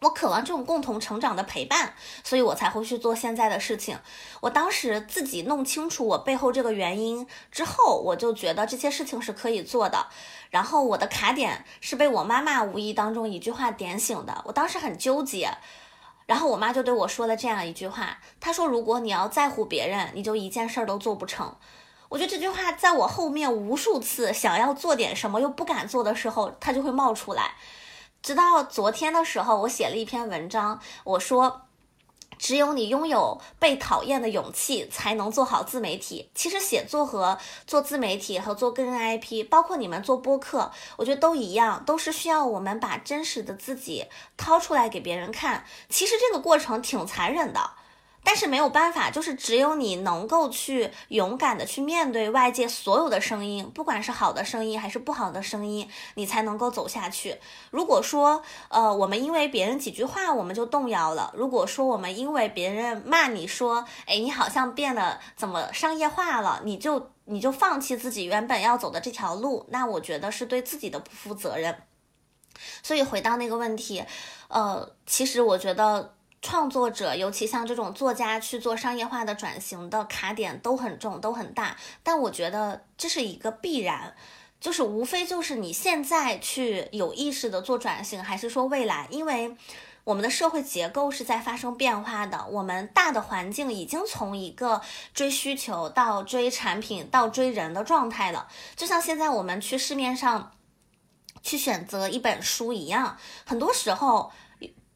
我渴望这种共同成长的陪伴，所以我才会去做现在的事情。我当时自己弄清楚我背后这个原因之后，我就觉得这些事情是可以做的。然后我的卡点是被我妈妈无意当中一句话点醒的。我当时很纠结，然后我妈就对我说了这样一句话：“她说，如果你要在乎别人，你就一件事儿都做不成。”我觉得这句话在我后面无数次想要做点什么又不敢做的时候，它就会冒出来。直到昨天的时候，我写了一篇文章，我说，只有你拥有被讨厌的勇气，才能做好自媒体。其实写作和做自媒体和做个人 IP，包括你们做播客，我觉得都一样，都是需要我们把真实的自己掏出来给别人看。其实这个过程挺残忍的。但是没有办法，就是只有你能够去勇敢的去面对外界所有的声音，不管是好的声音还是不好的声音，你才能够走下去。如果说，呃，我们因为别人几句话我们就动摇了；如果说我们因为别人骂你说，哎，你好像变得怎么商业化了，你就你就放弃自己原本要走的这条路，那我觉得是对自己的不负责任。所以回到那个问题，呃，其实我觉得。创作者，尤其像这种作家去做商业化的转型的卡点都很重，都很大。但我觉得这是一个必然，就是无非就是你现在去有意识的做转型，还是说未来？因为我们的社会结构是在发生变化的，我们大的环境已经从一个追需求到追产品到追人的状态了。就像现在我们去市面上去选择一本书一样，很多时候。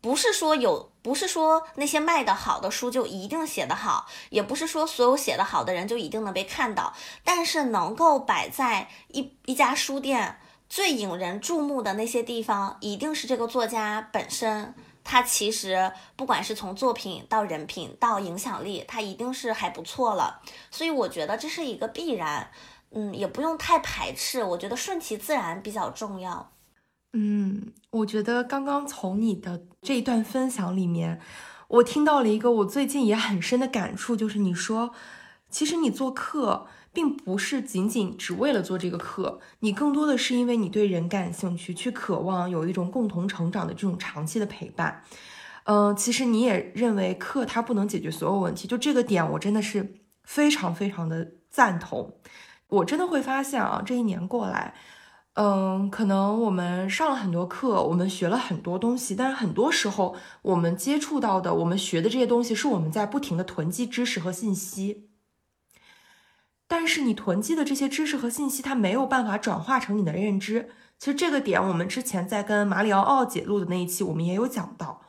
不是说有，不是说那些卖的好的书就一定写得好，也不是说所有写得好的人就一定能被看到。但是能够摆在一一家书店最引人注目的那些地方，一定是这个作家本身，他其实不管是从作品到人品到影响力，他一定是还不错了。所以我觉得这是一个必然，嗯，也不用太排斥，我觉得顺其自然比较重要。嗯，我觉得刚刚从你的这一段分享里面，我听到了一个我最近也很深的感触，就是你说，其实你做课并不是仅仅只为了做这个课，你更多的是因为你对人感兴趣，去渴望有一种共同成长的这种长期的陪伴。嗯，其实你也认为课它不能解决所有问题，就这个点我真的是非常非常的赞同。我真的会发现啊，这一年过来，嗯，可能我们上了很多课，我们学了很多东西，但是很多时候我们接触到的、我们学的这些东西，是我们在不停的囤积知识和信息。但是你囤积的这些知识和信息，它没有办法转化成你的认知。其实这个点，我们之前在跟马里奥奥姐录的那一期，我们也有讲到。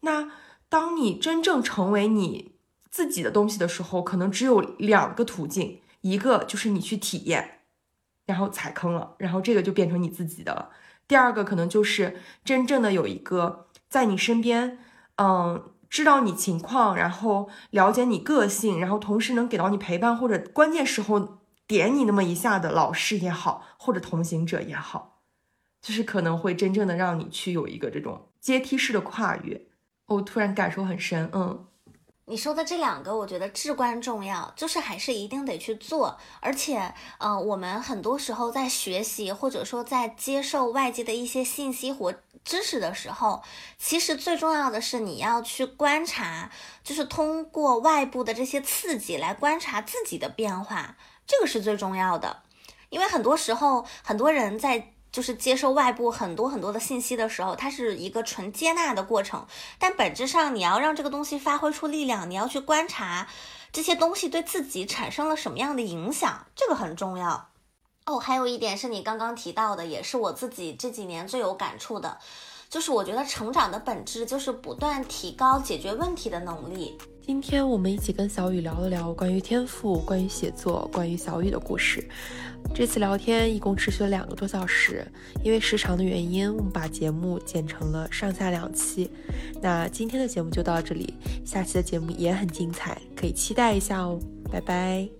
那当你真正成为你自己的东西的时候，可能只有两个途径，一个就是你去体验，然后踩坑了，然后这个就变成你自己的了。第二个可能就是真正的有一个在你身边，嗯。知道你情况，然后了解你个性，然后同时能给到你陪伴，或者关键时候点你那么一下的老师也好，或者同行者也好，就是可能会真正的让你去有一个这种阶梯式的跨越。我突然感受很深，嗯。你说的这两个，我觉得至关重要，就是还是一定得去做。而且，呃，我们很多时候在学习，或者说在接受外界的一些信息或知识的时候，其实最重要的是你要去观察，就是通过外部的这些刺激来观察自己的变化，这个是最重要的。因为很多时候，很多人在。就是接受外部很多很多的信息的时候，它是一个纯接纳的过程。但本质上，你要让这个东西发挥出力量，你要去观察这些东西对自己产生了什么样的影响，这个很重要。哦，还有一点是你刚刚提到的，也是我自己这几年最有感触的，就是我觉得成长的本质就是不断提高解决问题的能力。今天我们一起跟小雨聊了聊关于天赋、关于写作、关于小雨的故事。这次聊天一共持续了两个多小时，因为时长的原因，我们把节目剪成了上下两期。那今天的节目就到这里，下期的节目也很精彩，可以期待一下哦。拜拜。